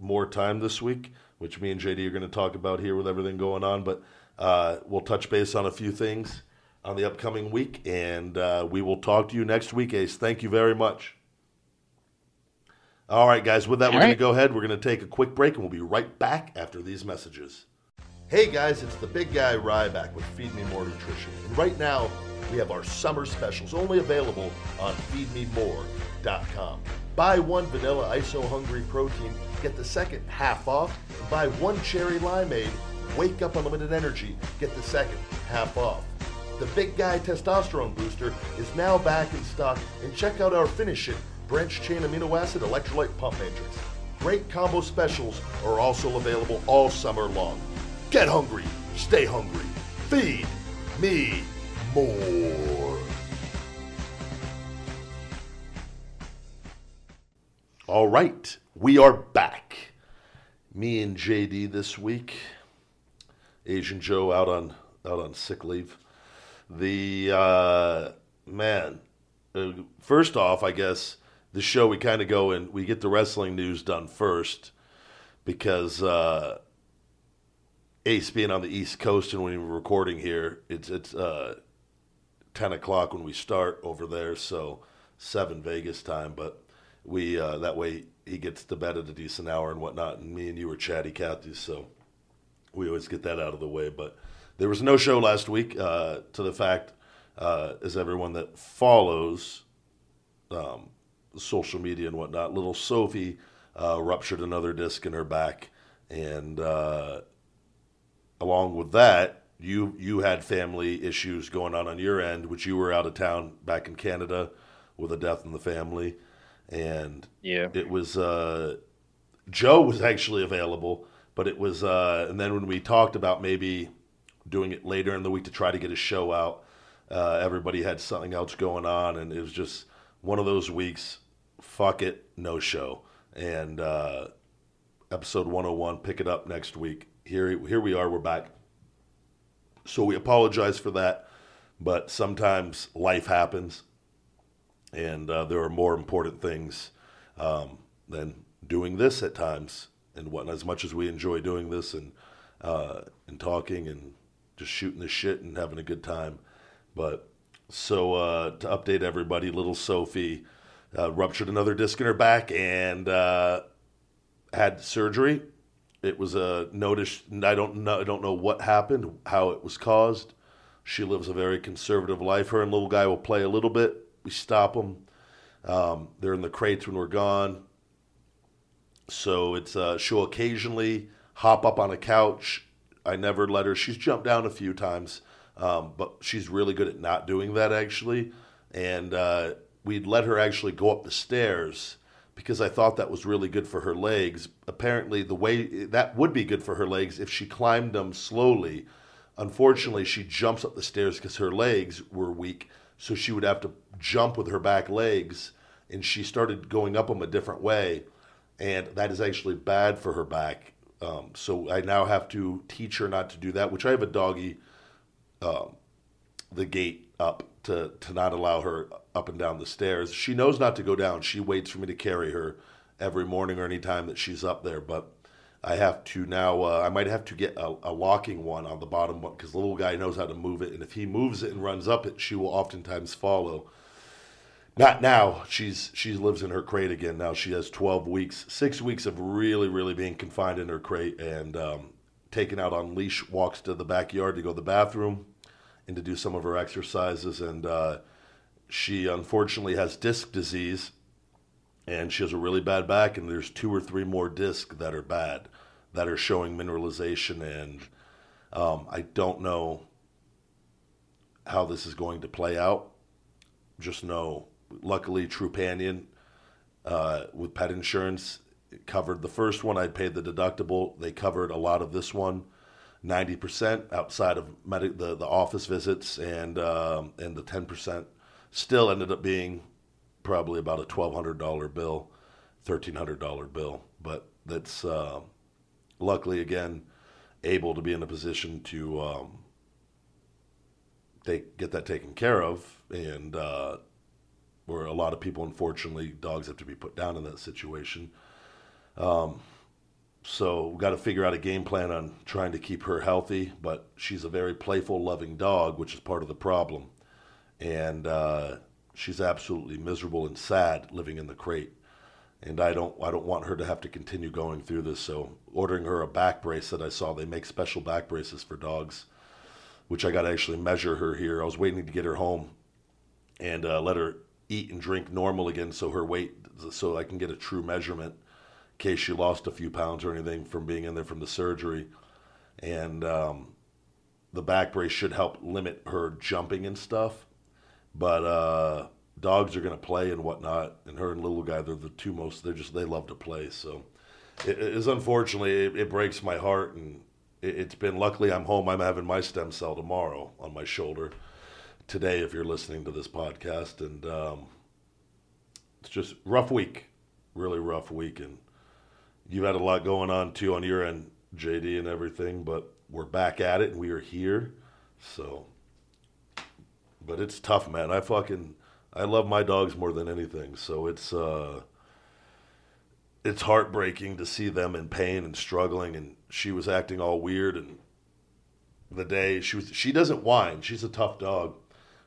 more time this week, which me and JD are going to talk about here with everything going on. But uh, we'll touch base on a few things on the upcoming week, and uh, we will talk to you next week, Ace. Thank you very much. All right, guys. With that, we're All going to go ahead. We're going to take a quick break, and we'll be right back after these messages. Hey guys, it's the big guy Ryback with Feed Me More Nutrition. And right now, we have our summer specials only available on feedmemore.com. Buy one vanilla ISO hungry protein, get the second half off. Buy one cherry limeade, wake up unlimited energy, get the second half off. The Big Guy Testosterone Booster is now back in stock, and check out our Finish It Branch Chain Amino Acid Electrolyte Pump Matrix. Great combo specials are also available all summer long. Get hungry, stay hungry, feed me more. All right, we are back. Me and JD this week. Asian Joe out on out on sick leave. The uh, man, uh, first off, I guess the show we kind of go and we get the wrestling news done first because uh, Ace being on the East Coast and when we're recording here, it's it's uh, ten o'clock when we start over there, so seven Vegas time. But we uh, that way he gets to bed at a decent hour and whatnot, and me and you are chatty Cathy, so we always get that out of the way. But there was no show last week. Uh, to the fact, uh, as everyone that follows um, social media and whatnot, little Sophie uh, ruptured another disc in her back, and uh, along with that, you you had family issues going on on your end, which you were out of town back in Canada with a death in the family, and Yeah. it was uh, Joe was actually available, but it was uh, and then when we talked about maybe doing it later in the week to try to get a show out, uh, everybody had something else going on, and it was just one of those weeks. Fuck it, no show, and uh, episode 101. Pick it up next week. Here, here we are. We're back. So we apologize for that, but sometimes life happens, and uh, there are more important things um, than doing this at times and whatnot. As much as we enjoy doing this and uh, and talking and just shooting the shit and having a good time, but so uh, to update everybody, little Sophie uh, ruptured another disc in her back and uh, had surgery. It was a notice. I don't know. I don't know what happened, how it was caused. She lives a very conservative life. Her and little guy will play a little bit. We stop them. Um, they're in the crates when we're gone. So it's uh, she'll occasionally hop up on a couch. I never let her. She's jumped down a few times, um, but she's really good at not doing that actually. And uh, we'd let her actually go up the stairs because I thought that was really good for her legs. Apparently, the way that would be good for her legs if she climbed them slowly. Unfortunately, she jumps up the stairs because her legs were weak, so she would have to jump with her back legs, and she started going up them a different way, and that is actually bad for her back. Um, so I now have to teach her not to do that, which I have a doggy um, the gate up to, to not allow her up and down the stairs. She knows not to go down. She waits for me to carry her every morning or any time that she's up there. But I have to now, uh, I might have to get a, a locking one on the bottom one because the little guy knows how to move it. And if he moves it and runs up it, she will oftentimes follow. Not now. She's she lives in her crate again now. She has twelve weeks, six weeks of really, really being confined in her crate and um, taken out on leash. Walks to the backyard to go to the bathroom and to do some of her exercises. And uh, she unfortunately has disc disease, and she has a really bad back. And there's two or three more discs that are bad, that are showing mineralization. And um, I don't know how this is going to play out. Just know, luckily, Trupanion uh, with pet insurance covered the first one. I paid the deductible. They covered a lot of this one. 90% outside of medi- the, the office visits and um, and the 10% still ended up being probably about a $1200 bill $1300 bill but that's uh, luckily again able to be in a position to um, take, get that taken care of and uh, where a lot of people unfortunately dogs have to be put down in that situation um, so we've got to figure out a game plan on trying to keep her healthy. But she's a very playful, loving dog, which is part of the problem. And uh, she's absolutely miserable and sad living in the crate. And I don't, I don't want her to have to continue going through this. So ordering her a back brace that I saw, they make special back braces for dogs, which I got to actually measure her here. I was waiting to get her home and uh, let her eat and drink normal again, so her weight, so I can get a true measurement in case she lost a few pounds or anything from being in there from the surgery. And um, the back brace should help limit her jumping and stuff. But uh, dogs are going to play and whatnot. And her and little guy, they're the two most, they're just, they love to play. So it is unfortunately, it, it breaks my heart. And it, it's been, luckily, I'm home. I'm having my stem cell tomorrow on my shoulder. Today, if you're listening to this podcast. And um, it's just rough week really rough week, and you've had a lot going on too on your end, JD, and everything. But we're back at it, and we are here. So, but it's tough, man. I fucking I love my dogs more than anything. So it's uh, it's heartbreaking to see them in pain and struggling. And she was acting all weird, and the day she was she doesn't whine. She's a tough dog.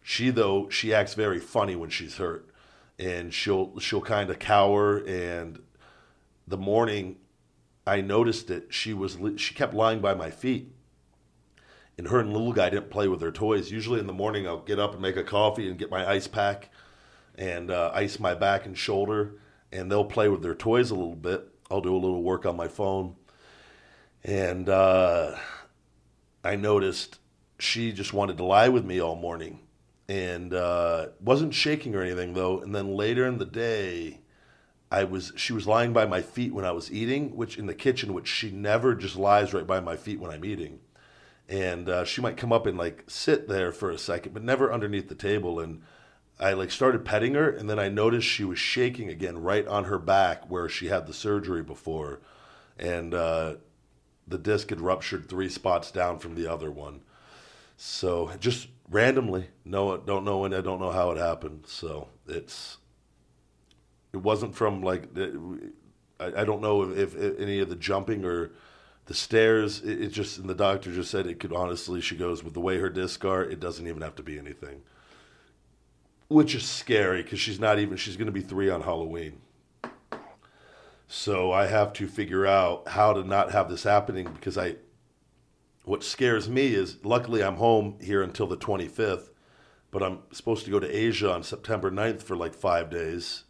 She though she acts very funny when she's hurt, and she'll she'll kind of cower. And the morning, I noticed it. She was she kept lying by my feet, and her and little guy didn't play with their toys. Usually in the morning, I'll get up and make a coffee and get my ice pack, and uh, ice my back and shoulder, and they'll play with their toys a little bit. I'll do a little work on my phone, and uh, I noticed she just wanted to lie with me all morning and uh, wasn't shaking or anything though. And then later in the day, I was she was lying by my feet when I was eating, which in the kitchen, which she never just lies right by my feet when I'm eating. And uh, she might come up and like sit there for a second, but never underneath the table. And I like started petting her, and then I noticed she was shaking again right on her back where she had the surgery before, and uh, the disc had ruptured three spots down from the other one. So just randomly, no, don't know when, I don't know how it happened. So it's it wasn't from like I, I don't know if, if, any of the jumping or the stairs. It, it just and the doctor just said it could honestly. She goes with the way her discs are, it doesn't even have to be anything, which is scary because she's not even. She's going to be three on Halloween. So I have to figure out how to not have this happening because I what scares me is luckily I'm home here until the 25th, but I'm supposed to go to Asia on September 9th for like 5 days.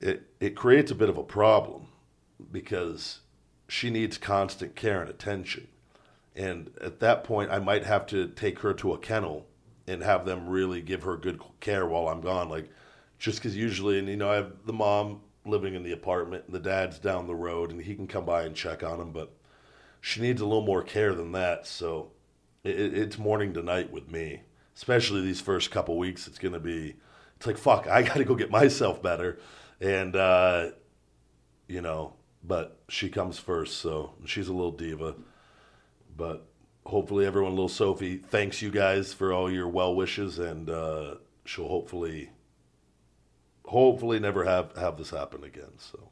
It it creates a bit of a problem because she needs constant care and attention. And at that point I might have to take her to a kennel and have them really give her good care while I'm gone like just cuz usually and you know I have the mom living in the apartment and the dad's down the road and he can come by and check on him but she needs a little more care than that so it, it's morning to night with me. Especially these first couple weeks it's going to be it's like fuck i got to go get myself better. And uh you know but she comes first so she's a little diva. But hopefully everyone little sophie thanks you guys for all your well wishes and uh she'll hopefully hopefully never have have this happen again. So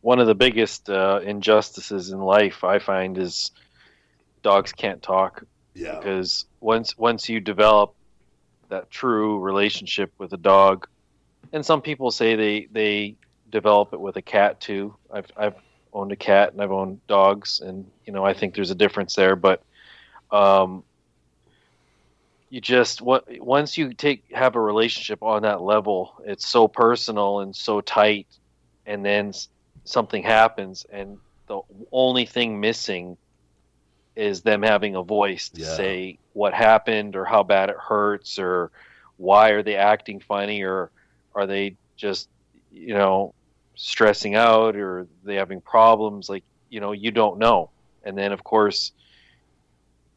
one of the biggest uh, injustices in life I find is dogs can't talk. Yeah. Because once once you develop that true relationship with a dog, and some people say they they develop it with a cat too. I've I've owned a cat and I've owned dogs, and you know I think there's a difference there, but um, you just what once you take have a relationship on that level it's so personal and so tight and then something happens and the only thing missing is them having a voice to Yeah. say what happened or how bad it hurts or why are they acting funny or are they just you know stressing out or they having problems? Like you know you don't know. And then of course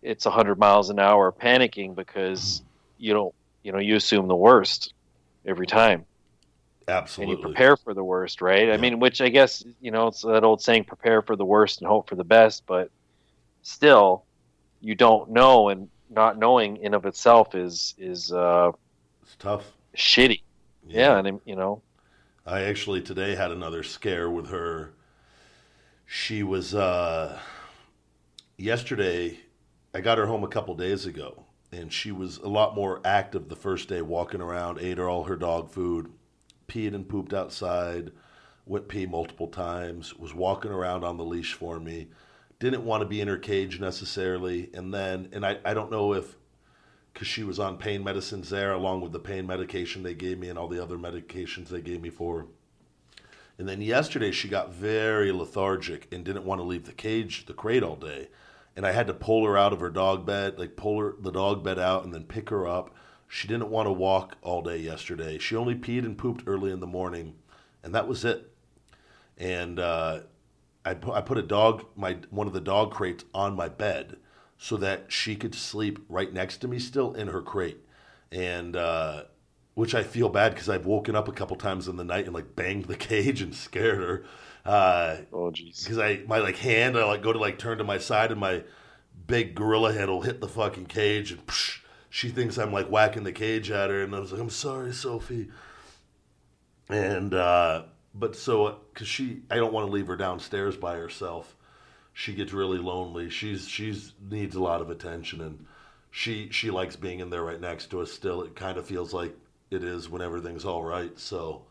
it's 100 miles an hour panicking because mm. you don't you know you assume the worst every time and you prepare for the worst right? I mean which i guess you know it's that old saying prepare for the worst and hope for the best but still you don't know and not knowing in of itself is is uh It's tough. shitty. Yeah, and you know. I actually today had another scare with her. She was uh yesterday I got her home a couple days ago and she was a lot more active the first day walking around, ate her all her dog food, peed and pooped outside, went pee multiple times, was walking around on the leash for me. Didn't want to be in her cage necessarily and then and I, I don't know if because she was on pain medicines there, along with the pain medication they gave me and all the other medications they gave me for. And then yesterday she got very lethargic and didn't want to leave the cage, the crate all day. And I had to pull her out of her dog bed, like pull her the dog bed out and then pick her up. She didn't want to walk all day yesterday. She only peed and pooped early in the morning, and that was it. And uh, I put, I put a dog my one of the dog crates on my bed so that she could sleep right next to me still in her crate and uh, which I feel bad because I've woken up a couple times in the night and like banged the cage and scared her. Uh, Oh jeez. because I my like hand I like go to like turn to my side and my big gorilla head will hit the fucking cage and psh, she thinks I'm like whacking the cage at her and I was like I'm sorry Sophie and uh but so because she I don't want to leave her downstairs by herself she gets really lonely she's she's needs a lot of attention and she she likes being in there right next to us still it kind of feels like it is when everything's all right so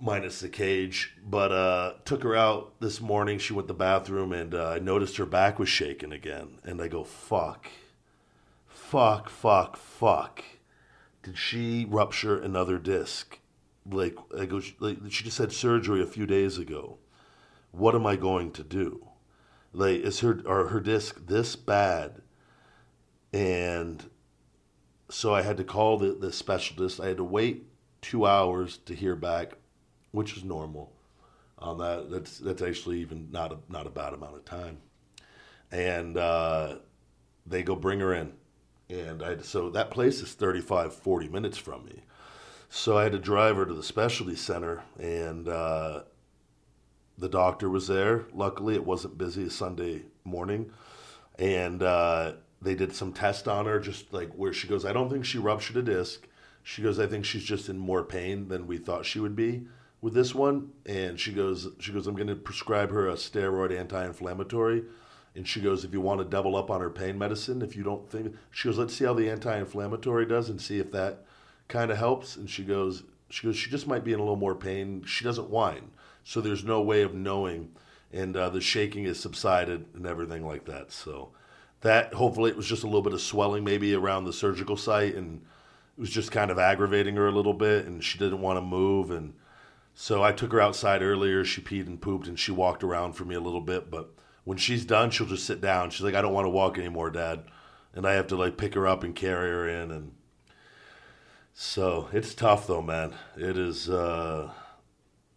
minus the cage. But uh, took her out this morning. She went to the bathroom, and uh, I noticed her back was shaking again. And I go, "Fuck, fuck, fuck, fuck." Did she rupture another disc? Like I go, like, she just had surgery a few days ago. What am I going to do? Like, is her are her disc this bad? And so I had to call the, the specialist. I had to wait two hours to hear back, which is normal. On that, that's that's actually even not a not a bad amount of time. And uh, they go bring her in, and I so that place is 35, 40 minutes from me. So I had to drive her to the specialty center, and uh, the doctor was there. Luckily, it wasn't busy Sunday morning, and uh, they did some test on her, just like where she goes. I don't think she ruptured a disc. She goes, I think she's just in more pain than we thought she would be with this one. And she goes, she goes, I'm going to prescribe her a steroid anti-inflammatory. And she goes, if you want to double up on her pain medicine, if you don't think, she goes, let's see how the anti-inflammatory does and see if that kind of helps. And she goes, she goes, she just might be in a little more pain. She doesn't whine, so there's no way of knowing. And uh, the shaking has subsided and everything like that. So that hopefully it was just a little bit of swelling maybe around the surgical site and it was just kind of aggravating her a little bit and she didn't want to move and so I took her outside earlier she peed and pooped and she walked around for me a little bit but when she's done she'll just sit down she's like I don't want to walk anymore dad and I have to like pick her up and carry her in and so it's tough though man it is uh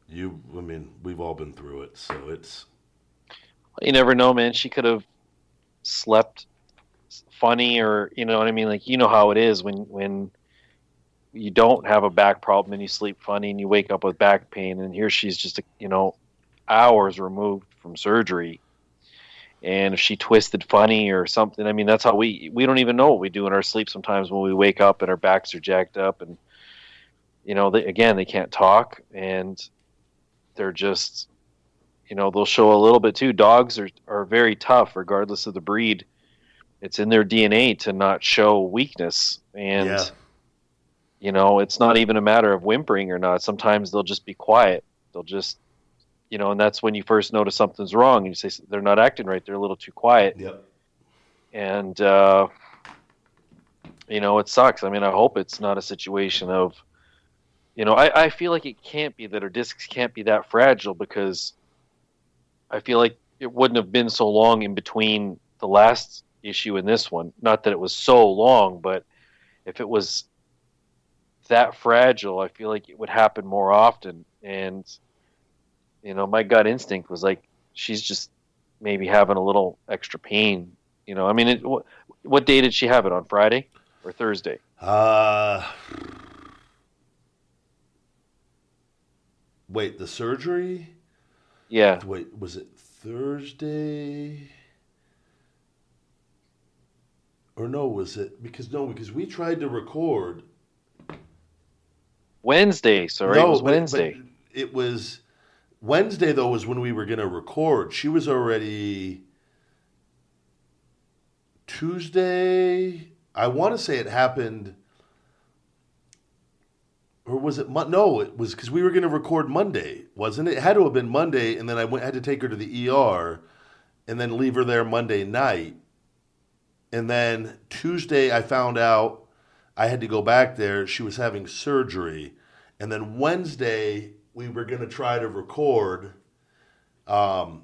you I mean we've all been through it so it's You never know, man. She could have slept funny, or you know what I mean. Like you know how it is when when you don't have a back problem and you sleep funny and you wake up with back pain, and here she's just you know hours removed from surgery. And if she twisted funny or something, I mean, that's how we we don't even know what we do in our sleep sometimes when we wake up and our backs are jacked up and you know, they, again, they can't talk and they're just you know they'll show a little bit too. Dogs are, are very tough regardless of the breed. It's in their dna to not show weakness and Yeah. you know it's not even a matter of whimpering or not. Sometimes they'll just be quiet. They'll just you know and that's when you first notice something's wrong and you say they're not acting right they're a little too quiet yep and uh, you know it sucks. I mean, I hope it's not a situation of, you know, I, I feel like it can't be that our discs can't be that fragile because I feel like it wouldn't have been so long in between the last issue and this one. Not that it was so long, but if it was that fragile, I feel like it would happen more often. And you know, my gut instinct was like she's just maybe having a little extra pain. You know, I mean, it, what, what day did she have it on Friday or Thursday? Uh, wait, the surgery? Yeah, Wait, was it Thursday? Or no, was it because no, because we tried to record. Wednesday. Sorry, no, it was Wednesday. it was Wednesday though was when we were gonna record. She was already Tuesday. I want to say it happened, or was it? No, it was because we were going to record Monday, wasn't it? It had to have been Monday, and then I went, had to take her to the ER, and then leave her there Monday night, and then Tuesday I found out I had to go back there. She was having surgery, and then Wednesday we were going to try to record, um,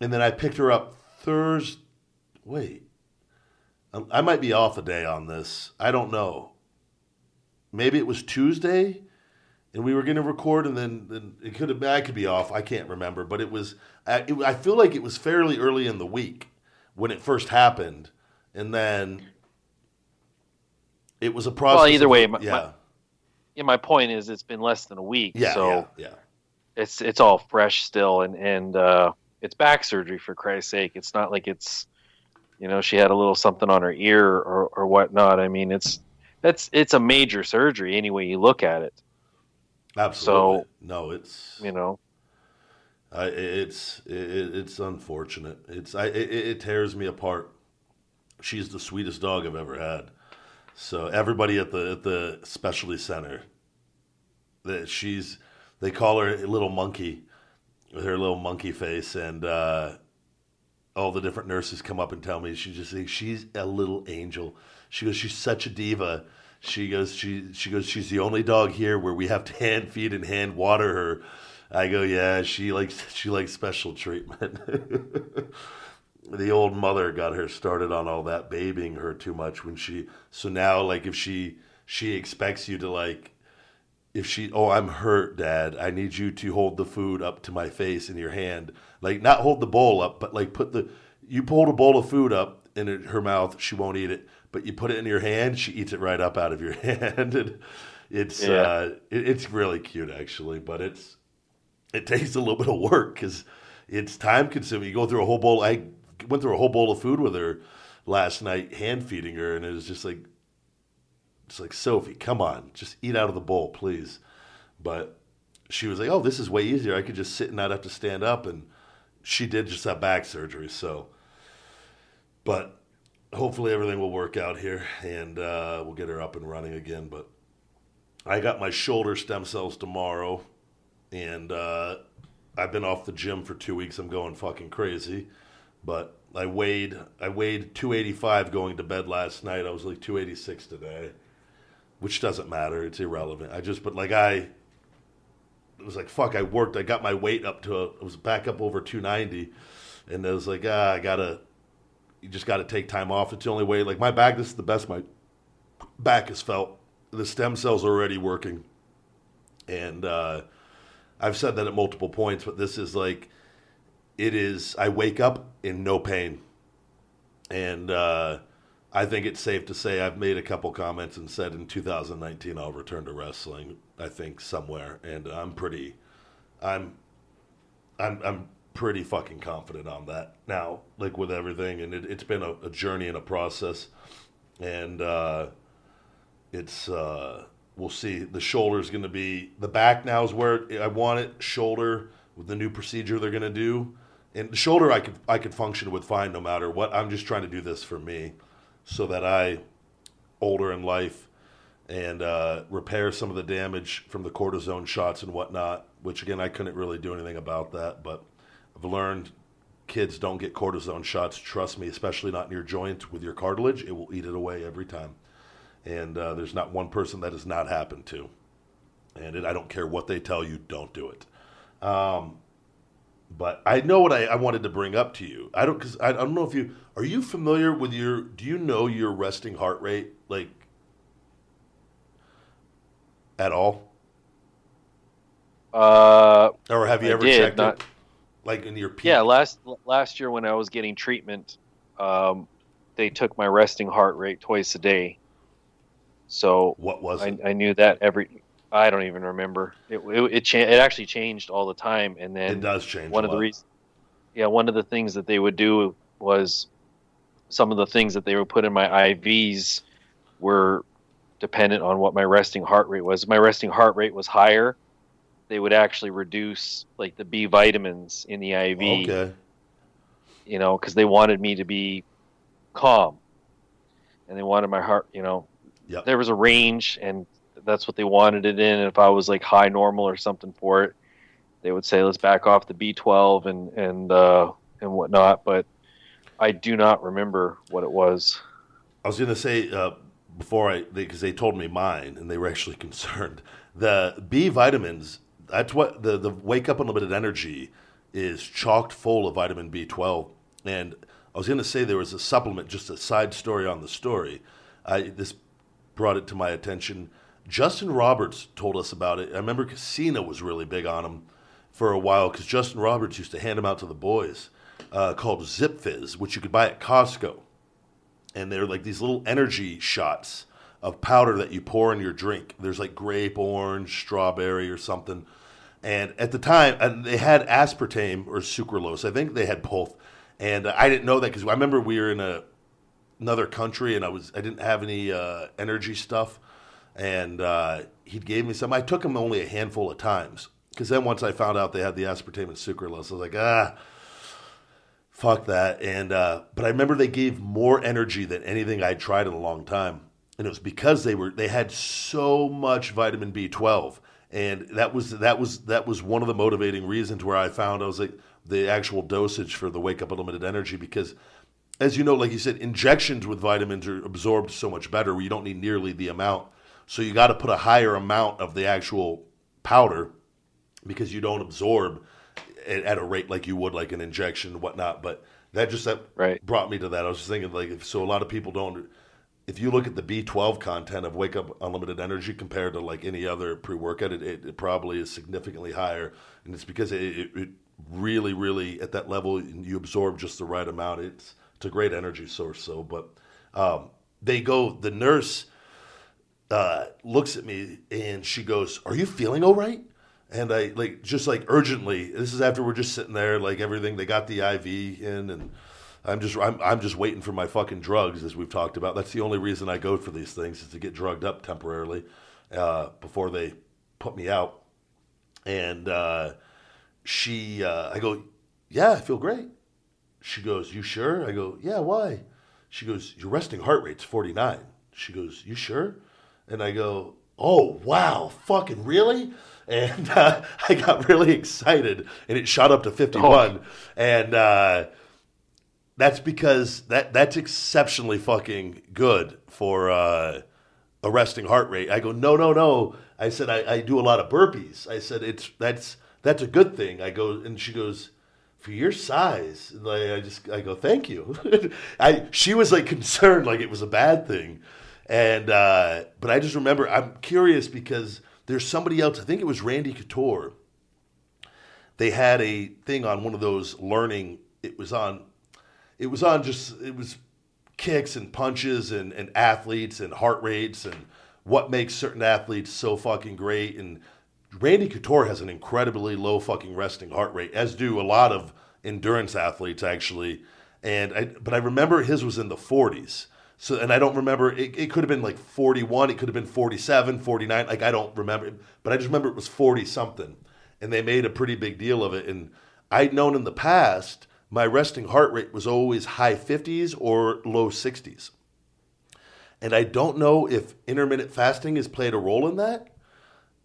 and then I picked her up Thursday. Wait. I might be off a day on this. I don't know. Maybe it was Tuesday, and we were going to record, and then, then it could have. I could be off. I can't remember, but it was. I, it, I feel like it was fairly early in the week when it first happened, and then it was a process. Well, either way, my- yeah, yeah, my point is it's been less than a week, Yeah, so yeah, yeah. it's it's all fresh still, and and uh, it's back surgery for Christ's sake. It's not like it's you know she had a little something on her ear or or whatnot. I mean, it's that's it's a major surgery any way you look at it. Absolutely. So- no, it's You know, I, it's it, it's unfortunate. It's I it, it tears me apart. She's the sweetest dog I've ever had. So everybody at the at the specialty center, that she's they call her a little monkey with her little monkey face, and uh, all the different nurses come up and tell me she just she's a little angel. She goes, she's such a diva. She goes, she she goes, she's the only dog here where we have to hand feed and hand water her. I go, yeah, she likes she likes special treatment. the old mother got her started on all that babying her too much when she so now like if she she expects you to like if she oh i'm hurt dad i need you to hold the food up to my face in your hand like not hold the bowl up but like put the you hold a bowl of food up in her- mouth she won't eat it but you put it in your hand she eats it right up out of your hand and it's Yeah. uh it, it's really cute actually but it's it takes a little bit of work because it's time consuming. You go through a whole bowl. I went through a whole bowl of food with her last night, hand feeding her, and it was just like, it's like Sophie, come on, just eat out of the bowl, please. But she was like, oh, this is way easier. I could just sit and not have to stand up, and she did just have back surgery, so. But hopefully everything will work out here, and uh, we'll get her up and running again. But I got my shoulder stem cells tomorrow and uh, I've been off the gym for two weeks. I'm going fucking crazy, but I weighed I weighed 285 going to bed last night. I was like 286 today, which doesn't matter. It's irrelevant. I just but like I it was like fuck. I worked. I got my weight up to it was back up over 290, and I was like ah, I gotta. You just got to take time off. It's the only way. Like my back, this is the best my back has felt. The stem cells are already working, and. uh I've said that at multiple points, but this is like it is. I wake up in no pain, and uh, I think it's safe to say I've made a couple comments and said in 2019 I'll return to wrestling. I think somewhere, and I'm pretty, I'm, I'm, I'm pretty fucking confident on that now. Like with everything, and it, it's been a, a journey and a process, and uh, it's. Uh, we'll see. The shoulder's going to be the back now is where I want it. Shoulder with the new procedure they're going to do, and the shoulder I could I could function with fine no matter what. I'm just trying to do this for me, so that I, older in life, and uh, repair some of the damage from the cortisone shots and whatnot. Which again I couldn't really do anything about that, but I've learned. Kids don't get cortisone shots. Trust me, especially not in your joint with your cartilage. It will eat it away every time and uh, there's not one person that has not happened to. And it, I don't care what they tell you, don't do it. Um, but I know what I, I wanted to bring up to you. I don't because I, I don't know if you are you familiar with your. Do you know your resting heart rate like at all, uh, or have you I ever did, checked not- it? Like in your peak? yeah, last last year when I was getting treatment, um, they took my resting heart rate twice a day. So What was I, it? I knew that every. I don't even remember. It it it, cha- it actually changed all the time, and then it does change. one a of the reasons yeah one of the things that they would do was some of the things that they would put in my ivs were dependent on what my resting heart rate was If my resting heart rate was higher they would actually reduce like the b vitamins in the iv Okay. you know because they wanted me to be calm and they wanted my heart you know Yep. there was a range and that's what they wanted it in and if i was like high normal or something for it they would say let's back off the b12 and and uh and whatnot but i do not remember what it was I was going to say uh, before I because they, told me mine and they were actually concerned. The B vitamins. That's what the the wake up unlimited energy is chocked full of vitamin B12. And I was going to say there was a supplement, just a side story on the story. I this brought it to my attention. Justin Roberts told us about it. I remember Cesaro was really big on him for a while because Justin Roberts used to hand them out to the boys, uh, called Zipfizz, which you could buy at Costco and they're like these little energy shots of powder that you pour in your drink. There's like grape, orange, strawberry, or something. And at the time, they had aspartame or sucralose. I think they had both. And I didn't know that because I remember we were in a another country and I was I didn't have any uh, energy stuff, and uh, he gave me some. I took them only a handful of times because then once I found out they had the aspartame and sucralose, I was like, ah, fuck that. And uh, but I remember they gave more energy than anything I'd tried in a long time, and it was because they were they had so much vitamin B twelve, and that was that was that was one of the motivating reasons where I found I was like the actual dosage for the wake up unlimited energy because. As you know, like you said, injections with vitamins are absorbed so much better you don't need nearly the amount. So you got to put a higher amount of the actual powder because you don't absorb at, at a rate like you would like an injection and whatnot. But that just that Right. brought me to that. I was just thinking like if, so a lot of people don't. If you look at the B12 content of Wake Up Unlimited Energy compared to like any other pre workout, it, it, it probably is significantly higher, and it's because it, it, it really, really at that level you absorb just the right amount. It's it's a great energy source. So, but um, they go. The nurse uh, looks at me and she goes, "Are you feeling all right?" And I like just like urgently. This is after we're just sitting there, like everything. They got the IV in, and I'm just I'm I'm just waiting for my fucking drugs, as we've talked about. That's the only reason I go for these things is to get drugged up temporarily uh, before they put me out. And uh, she, uh, I go, yeah, I feel great. She goes, you sure? I go, yeah. Why? She goes, your resting heart rate's 49. She goes, you sure? And I go, oh, wow, fucking really? And uh, I got really excited and it shot up to 51. And uh, that's because that that's exceptionally fucking good for uh, a resting heart rate. I go, no, no, no. I said, I, I do a lot of burpees. I said, it's that's that's a good thing. I go, and she goes, for your size. And Like I just, I go, thank you. I she was like concerned, like it was a bad thing, and uh, but I just remember, I'm curious because there's somebody else. I think it was Randy Couture. They had a thing on one of those learning. It was on it was on just it was kicks and punches and, and athletes and heart rates and what makes certain athletes so fucking great and Randy Couture has an incredibly low fucking resting heart rate as do a lot of endurance athletes actually and I, but I remember his was in the 40s so and I don't remember it, it could have been like 41 it could have been 47 49 like I don't remember but I just remember it was 40 something and they made a pretty big deal of it and I'd known in the past my resting heart rate was always high 50s or low 60s. And I don't know if intermittent fasting has played a role in that,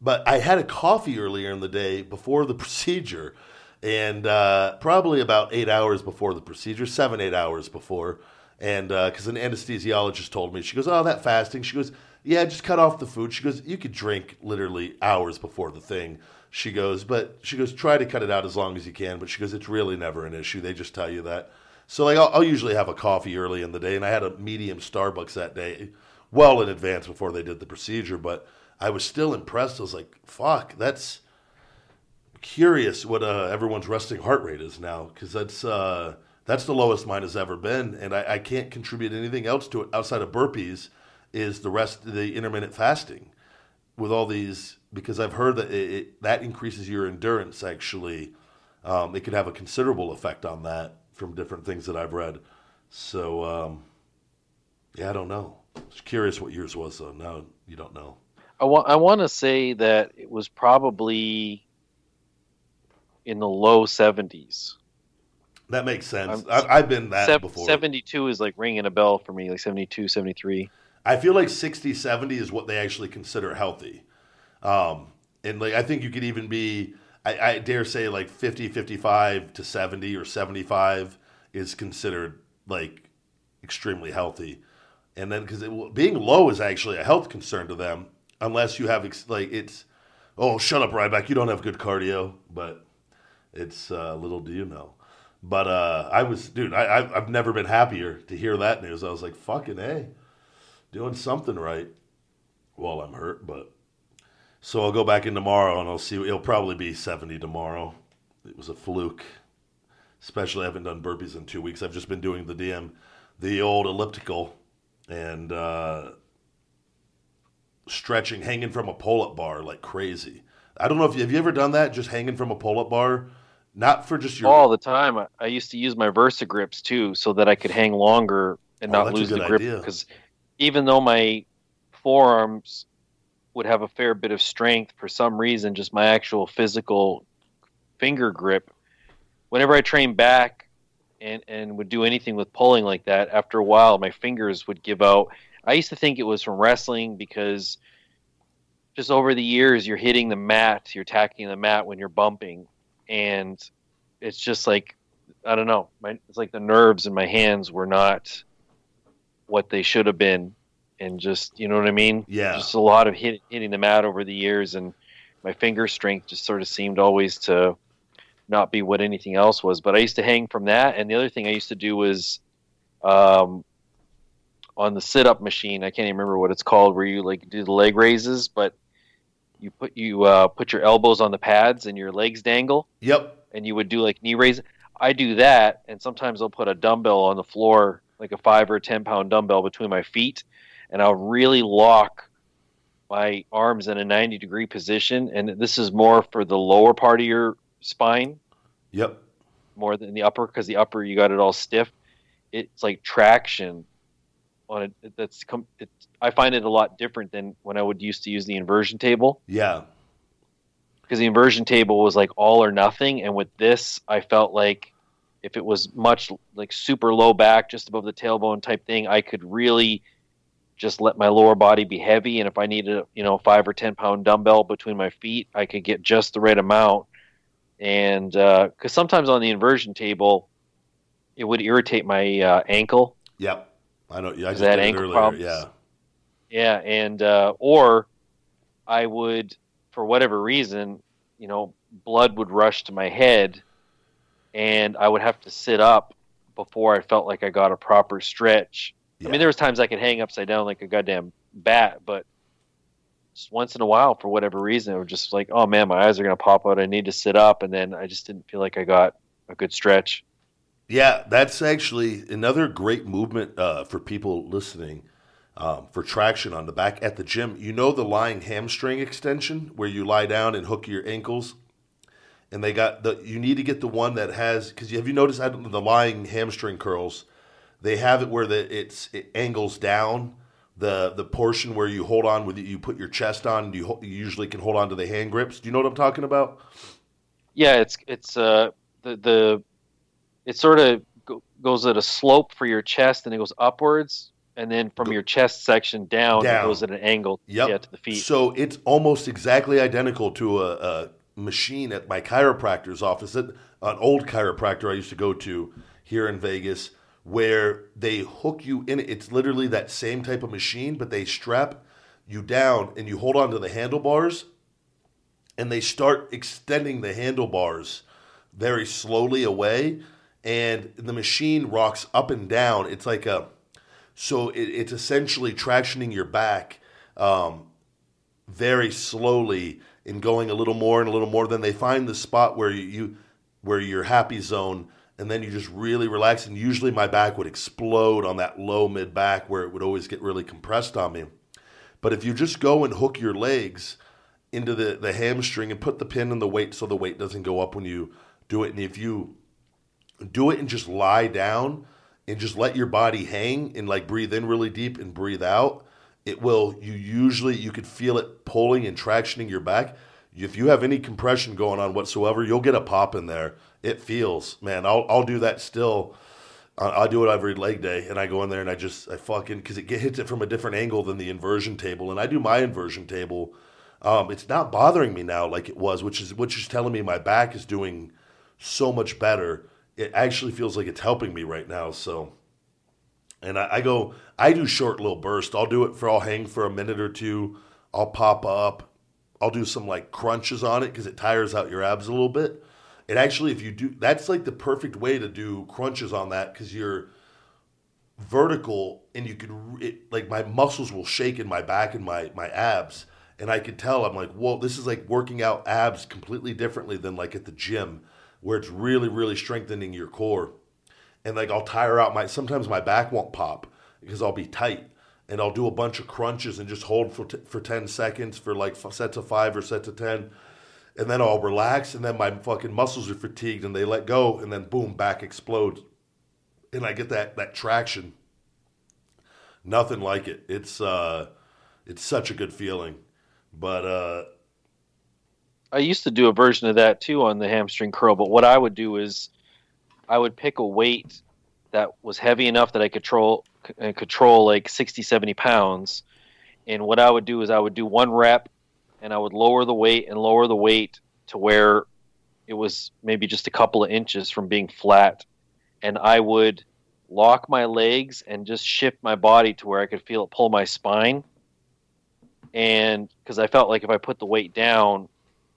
but I had a coffee earlier in the day before the procedure, and uh, probably about eight hours before the procedure, seven, eight hours before. And because an anesthesiologist told me, she goes, Oh, that fasting. She goes, Yeah, just cut off the food. She goes, You could drink literally hours before the thing. She goes, But she goes, Try to cut it out as long as you can. But she goes, It's really never an issue. They just tell you that. So, like, I'll, I'll usually have a coffee early in the day, and I had a medium Starbucks that day, well in advance before they did the procedure. But I was still impressed. I was like, Fuck, that's curious what uh, everyone's resting heart rate is now because that's uh, that's the lowest mine has ever been, and I, I can't contribute anything else to it outside of burpees. Is the rest the intermittent fasting with all these because I've heard that it, it, that increases your endurance. Actually, um, it could have a considerable effect on that from different things that I've read. So um, yeah, I don't know. I was curious what yours was though. Now you don't know. I want I want to say that it was probably in the low 70s. That makes sense. I'm- I've, been that Sev- before. 72 is like ringing a bell for me, like 72, 73. I feel like 60, 70 is what they actually consider healthy. Um, and like I think you could even be, I, I dare say, like 50, 55 to 70 or 75 is considered like extremely healthy. And then because it, being low is actually a health concern to them, unless you have ex- like it's, oh, shut up, Ryback, you don't have good cardio. But it's uh, little do you know. But uh, I was, dude, I, I've never been happier to hear that news. I was like, fucking A doing something right while I'm hurt, but so I'll go back in tomorrow and I'll see. It'll probably be 70 tomorrow. It was a fluke. Especially, I haven't done burpees in two weeks. I've just been doing the DM, the old elliptical, and uh, stretching, hanging from a pull-up bar like crazy. I don't know if you have you ever done that, just hanging from a pull-up bar, not for just your. all the time. I, I used to use my Versa Gripps too, so that I could hang longer and Oh, not lose the grip. Because even though my forearms would have a fair bit of strength, for some reason, just my actual physical finger grip. Whenever I trained back and and would do anything with pulling like that, after a while, my fingers would give out. I used to think it was from wrestling because just over the years, you're hitting the mat, you're attacking the mat when you're bumping, and it's just like I don't know. My, it's like the nerves in my hands were not what they should have been, and just you know what I mean. Yeah. Just a lot of hit, hitting the mat over the years, and my finger strength just sort of seemed always to not be what anything else was. But I used to hang from that, and the other thing I used to do was, um, on the sit-up machine. I can't even remember what it's called, where you like do the leg raises, but you put you uh, put your elbows on the pads and your legs dangle Yep. and you would do like knee raise. I do that, and sometimes I'll put a dumbbell on the floor, like a five or ten pound dumbbell between my feet, and I'll really lock my arms in a 90 degree position. And this is more for the lower part of your spine Yep. more than the upper, because the upper you got it all stiff. It's like traction on it. That's come it, I find it a lot different than when I would used to use the inversion table Yeah. because the inversion table was like all or nothing and with this i felt like if it was much like super low back just above the tailbone type thing i could really just let my lower body be heavy and if i needed a you know five or ten pound dumbbell between my feet i could get just the right amount and because sometimes on the inversion table it would irritate my uh, ankle Yep. I know. Yeah, I just that ankle earlier. problems? Yeah. Yeah, and uh, or I would, for whatever reason, you know, blood would rush to my head, and I would have to sit up before I felt like I got a proper stretch. I mean, there was times I could hang upside down like a goddamn bat, but just once in a while, for whatever reason, it was just like, oh man, my eyes are gonna pop out. I need to sit up, and then I just didn't feel like I got a good stretch. Yeah, that's actually another great movement uh, for people listening um, for traction on the back at the gym. You know the lying hamstring extension where you lie down and hook your ankles, and they got the. You need to get the one that has because have you noticed the lying hamstring curls? They have it where the it's it angles down the the portion where you hold on with you put your chest on. And you, you usually can hold on to the hand grips. Do you know what I'm talking about? Yeah, it's it's uh the the it sort of go, goes at a slope for your chest and it goes upwards and then from your chest section down, Down. it goes at an angle Yep. yeah to the feet. So it's almost exactly identical to a, a machine at my chiropractor's office, at an old chiropractor I used to go to here in Vegas, where they hook you in. It's literally that same type of machine, but they strap you down and you hold on to the handlebars, and they start extending the handlebars very slowly away, and the machine rocks up and down. It's like a so it, it's essentially tractioning your back um, very slowly and going a little more and a little more. Then they find the spot where you, you where your happy zone, and then you just really relax. And usually my back would explode on that low mid back where it would always get really compressed on me. But if you just go and hook your legs into the, the hamstring and put the pin in the weight so the weight doesn't go up when you do it, and if you do it and just lie down and just let your body hang and like breathe in really deep and breathe out it will you usually you could feel it pulling and tractioning your back if you have any compression going on whatsoever you'll get a pop in there it feels man i'll, I'll do that still I- do it every leg day, and I go in there and I just I fucking because it hits it from a different angle than the inversion table, and I do my inversion table. Um, it's not bothering me now like it was, which is which is telling me my back is doing so much better. It actually feels like it's helping me right now. So, and I, I go, I do short little bursts. I'll do it for, I'll hang for a minute or two. I'll pop up. I'll do some like crunches on it because it tires out your abs a little bit. And actually, if you do, that's like the perfect way to do crunches on that because you're vertical and you could, it, like my muscles will shake in my back and my, my abs. And I could tell, I'm like, whoa, this is like working out abs completely differently than like at the gym where it's really, really strengthening your core. And like I'll tire out my, sometimes my back won't pop because I'll be tight. and I'll do a bunch of crunches and just hold for t- for ten seconds for like f- sets of five or sets of ten, and then I'll relax, and then my fucking muscles are fatigued and they let go, and then boom, back explodes, and I get that that traction. Nothing like it. It's uh, it's such a good feeling, but uh, I used to do a version of that too on the hamstring curl, but what I would do is I would pick a weight that was heavy enough that I could control uh, control like 60 70 pounds. And what I would do is I would do one rep and I would lower the weight and lower the weight to where it was maybe just a couple of inches from being flat. And I would lock my legs and just shift my body to where I could feel it pull my spine. And because I felt like if I put the weight down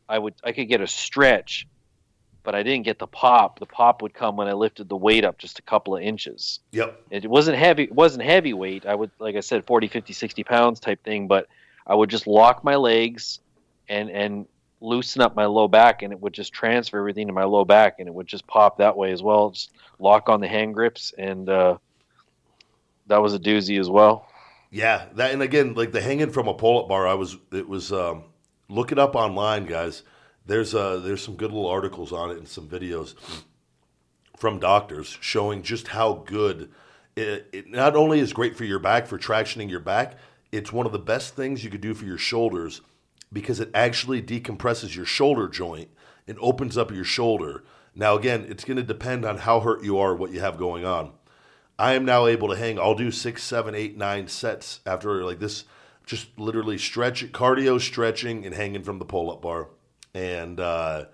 I would I could get a stretch, but I didn't get the pop. The pop would come when I lifted the weight up just a couple of inches. yep, It wasn't heavy. It wasn't heavy weight. I would like I said 40, 50, 60 pounds type thing, but I would just lock my legs and and loosen up my low back and it would just transfer everything to my low back and it would just pop that way as well. Just lock on the hand grips and uh, that was a doozy as well. Yeah, that and again, like the hanging from a pull-up bar, I was it was um, look it up online, guys. There's uh there's some good little articles on it and some videos from doctors showing just how good it, it not only is great for your back for tractioning your back, it's one of the best things you could do for your shoulders because it actually decompresses your shoulder joint and opens up your shoulder. Now again, it's going to depend on how hurt you are, what you have going on. I am now able to hang. I'll do six, seven, eight, nine sets after like this. Just literally stretch, cardio, stretching, and hanging from the pull-up bar, and uh,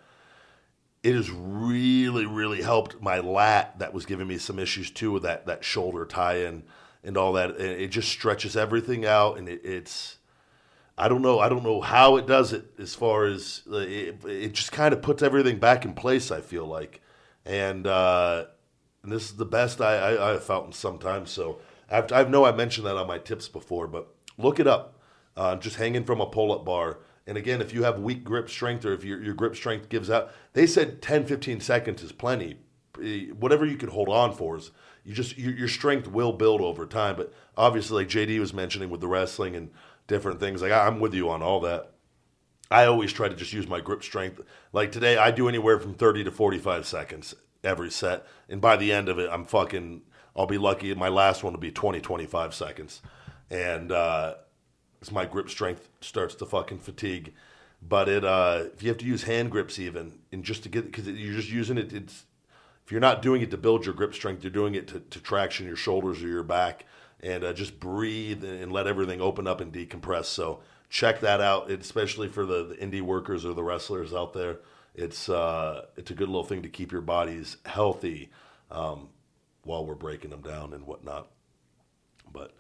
it has really, really helped my lat. That was giving me some issues too with that that shoulder tie-in and all that. And it just stretches everything out, and it, it's. I don't know. I don't know how it does it. As far as uh, it, it just kind of puts everything back in place. I feel like, and. uh and this is the best I, I, I've felt in some time. So I've, I know I mentioned that on my tips before, but look it up. Uh, just hanging from a pull up bar. And again, if you have weak grip strength or if your, your grip strength gives out, they said 10, 15 seconds is plenty. Eh, Whatever you can hold on for is you just your, your strength will build over time. But obviously, like JD was mentioning with the wrestling and different things, like I'm with you on all that. I always try to just use my grip strength. Like today, I do anywhere from 30 to 45 seconds every set. And by the end of it, I'm fucking, I'll be lucky. My last one will be 20, 25 seconds. And, uh, as my grip strength starts to fucking fatigue. But it, uh, if you have to use hand grips even, and just to get, because you're just using it, it's, if you're not doing it to build your grip strength, you're doing it to, to traction your shoulders or your back. And uh, just breathe and let everything open up and decompress. So check that out, especially for the, the indie workers or the wrestlers out there. It's uh, it's a good little thing to keep your bodies healthy um, while we're breaking them down and whatnot. But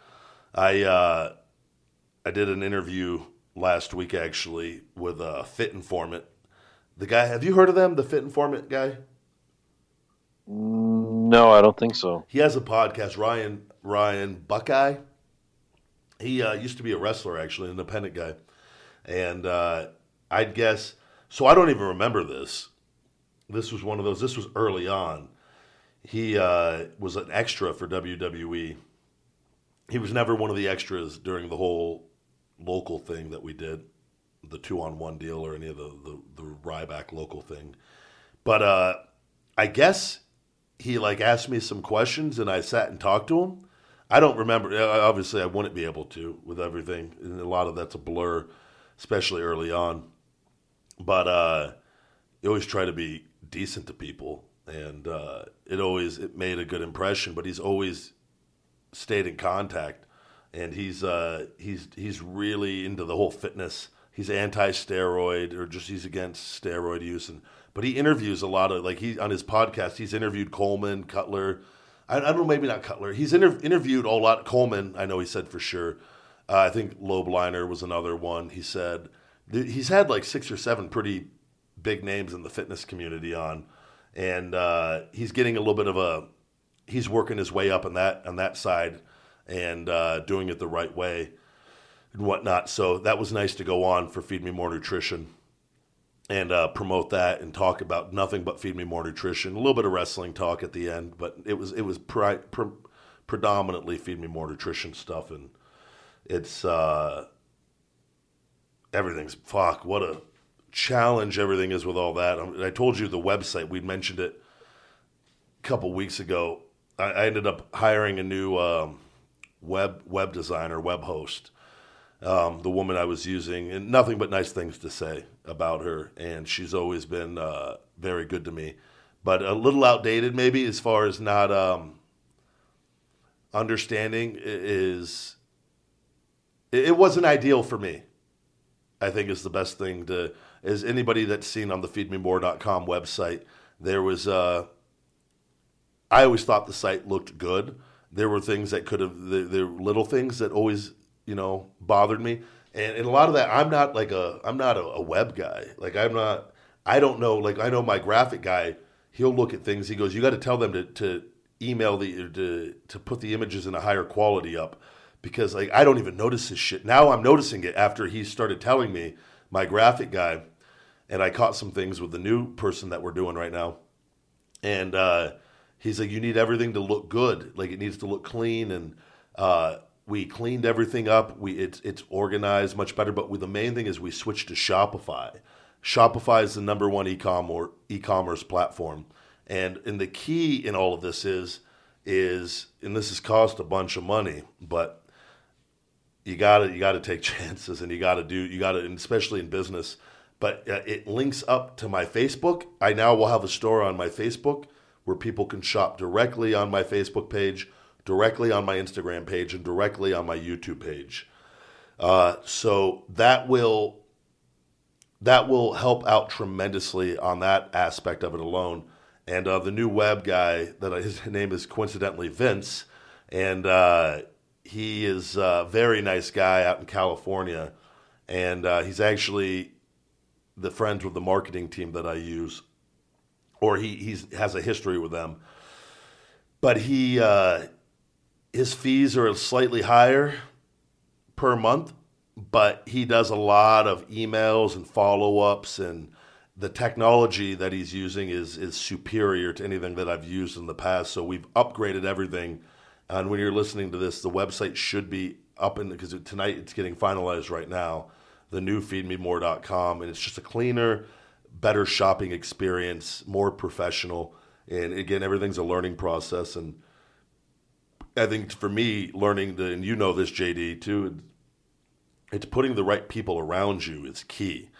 I uh, I did an interview last week actually with a Fit Informant. The guy, have you heard of them? The Fit Informant guy. No, I don't think so. He has a podcast. Ryan Ryan Buckeye. He uh, used to be a wrestler, actually, an independent guy, and uh, I'd guess. So I don't even remember this. This was one of those. This was early on. He uh, was an extra for WWE. He was never one of the extras during the whole local thing that we did, the two on one deal or any of the the, the Ryback local thing. But uh, I guess he like asked me some questions and I sat and talked to him. I don't remember. uh, Obviously, I wouldn't be able to with everything, and a lot of that's a blur, especially early on. But uh, you always try to be decent to people, and uh, it always it made a good impression. But he's always stayed in contact, and he's uh, he's he's really into the whole fitness. He's anti-steroid, or just he's against steroid use, and but he interviews a lot of like he on his podcast. He's interviewed Coleman, Cutler. I, I don't know, maybe not Cutler. He's inter- interviewed a lot. Coleman, I know he said for sure. Uh, I think Lobliner was another one. He said he's had like six or seven pretty big names in the fitness community on, and uh, he's getting a little bit of a he's working his way up on that on that side and uh, doing it the right way and whatnot. So that was nice to go on for Feed Me More Nutrition and uh, promote that and talk about nothing but Feed Me More Nutrition. A little bit of wrestling talk at the end, but it was it was pri- pre- predominantly Feed Me More Nutrition stuff and it's uh, everything's fuck. What a challenge everything is with all that. I, I told you the website. We mentioned it a couple weeks ago. I, ended up hiring a new um, web web designer, web host. Um, the woman I was using, and nothing but nice things to say about her. And she's always been uh, very good to me, but a little outdated maybe as far as not um, understanding is. It it wasn't ideal for me. I think is the best thing to is anybody that's seen on the feedmemore.com website. There was uh I always thought the site looked good. There were things that could have there, there were little things that always, you know, bothered me. And, and a lot of that I'm not like a I'm not a, a web guy. Like I'm not I don't know like I know my graphic guy, he'll look at things, he goes, You gotta tell them to, to email the to to put the images in a higher quality up because like I don't even notice this shit. Now I'm noticing it after he started telling me, my graphic guy, and I caught some things with the new person that we're doing right now. And uh, he's like, you need everything to look good, like it needs to look clean. And uh, we cleaned everything up. We it's it's organized much better. But we, the main thing is we switched to Shopify. Shopify is the number one e-commerce e-commerce platform, and and the key in all of this is is and this has cost a bunch of money, but you gotta you gotta take chances and you gotta do you gotta especially in business but uh, it links up to my facebook i now will have a store on my facebook where people can shop directly on my facebook page directly on my instagram page and directly on my youtube page. Uh, so that will that will help out tremendously on that aspect of it alone. And uh, the new web guy that I, his name is coincidentally vince and uh, he is a very nice guy out in California, and uh, he's actually the friends with the marketing team that I use, or he he's, has a history with them. But he uh, his fees are slightly higher per month, but he does a lot of emails and follow ups, and the technology that he's using is is superior to anything that I've used in the past. So we've upgraded everything. And when you're listening to this, the website should be up in because tonight it's getting finalized right now. The new feedmemore.com, and it's just a cleaner, better shopping experience, more professional. And again, everything's a learning process. And I think for me, learning the, and you know this, JD, too, it's putting the right people around you is key.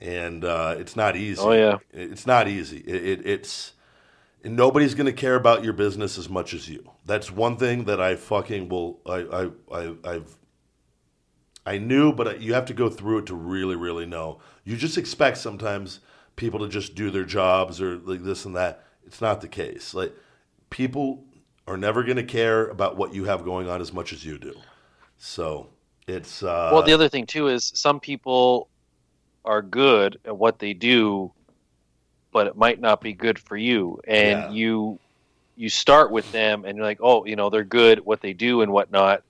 And uh, it's not easy. Oh, yeah. It's not easy. It, it, it's, nobody's going to care about your business as much as you. That's one thing that I fucking will. I I, I I've I knew, but you have to go through it to really really know. You just expect sometimes people to just do their jobs or like this and that. It's not the case. Like people are never going to care about what you have going on as much as you do. So it's uh, well, the other thing too is some people are good at what they do, but it might not be good for you, and Yeah. you you start with them, and you're like, oh, you know, they're good at what they do and whatnot,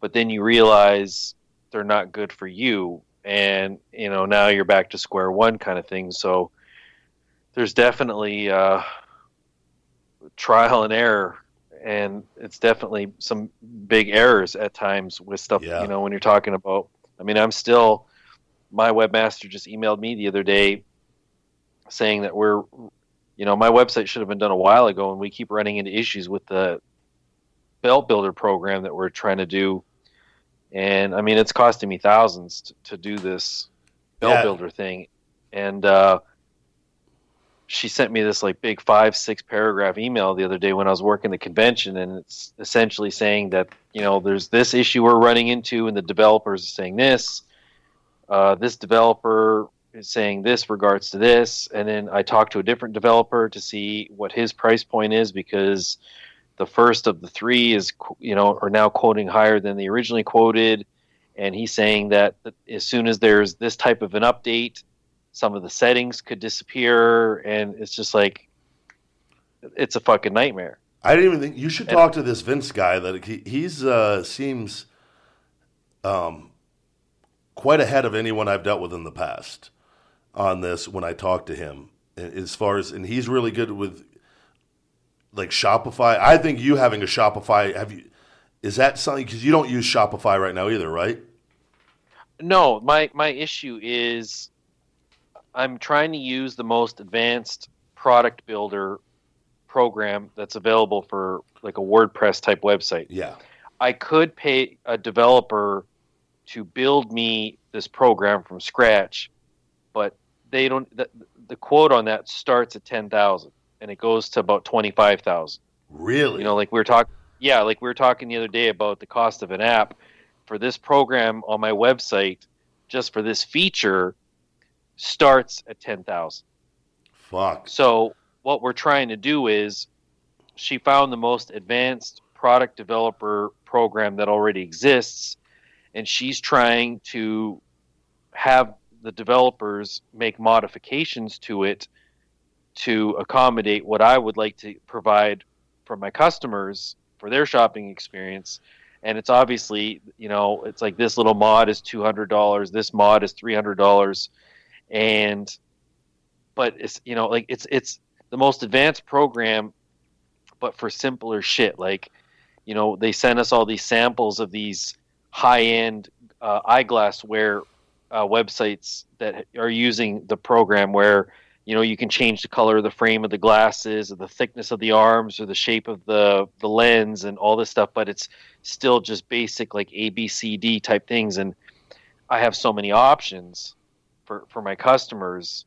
but then you realize they're not good for you, and you know now you're back to square one kind of thing. So there's definitely uh, trial and error. And it's definitely some big errors at times with stuff, Yeah. you know, when you're talking about. I mean, I'm still, my webmaster just emailed me the other day saying that we're, you know, my website should have been done a while ago, and we keep running into issues with the belt builder program that we're trying to do. And I mean, it's costing me thousands to, to do this belt Yeah. builder thing. And uh, she sent me this like big five, six paragraph email the other day when I was working the convention, and it's essentially saying that you know there's this issue we're running into, and the developers are saying this. Uh, this developer is saying this regards to this, and then I talked to a different developer to see what his price point is because the first of the three is you know are now quoting higher than the originally quoted, and he's saying that, as soon as there's this type of an update, some of the settings could disappear, and it's just like it's a fucking nightmare. I didn't even think you should And- talk to this Vince guy. That he, he's uh, seems um, quite ahead of anyone I've dealt with in the past on this. When I talk to him, as far as and he's really good with like Shopify. I think you having a Shopify have you Is that something because you don't use Shopify right now either, right? No, my my issue is I'm trying to use the most advanced product builder program that's available for like a WordPress type website. Yeah. I could pay a developer to build me this program from scratch, but they don't. The, the quote on that starts at ten thousand and it goes to about twenty five thousand. Really? You know, like we were talking. Yeah, like we were talking the other day about the cost of an app for this program on my website, just for this feature, starts at ten thousand. Fuck. So what we're trying to do is, she found the most advanced product developer program that already exists, and she's trying to have the developers make modifications to it to accommodate what I would like to provide for my customers for their shopping experience. And it's obviously, you know, it's like this little mod is two hundred dollars, this mod is three hundred dollars, and but it's you know like it's it's the most advanced program, but for simpler shit. Like, you know, they send us all these samples of these high end uh, eyeglassware uh, websites that are using the program where you know you can change the color of the frame of the glasses or the thickness of the arms or the shape of the the lens and all this stuff but it's still just basic like a b c d type things. And i have so many options for for my customers.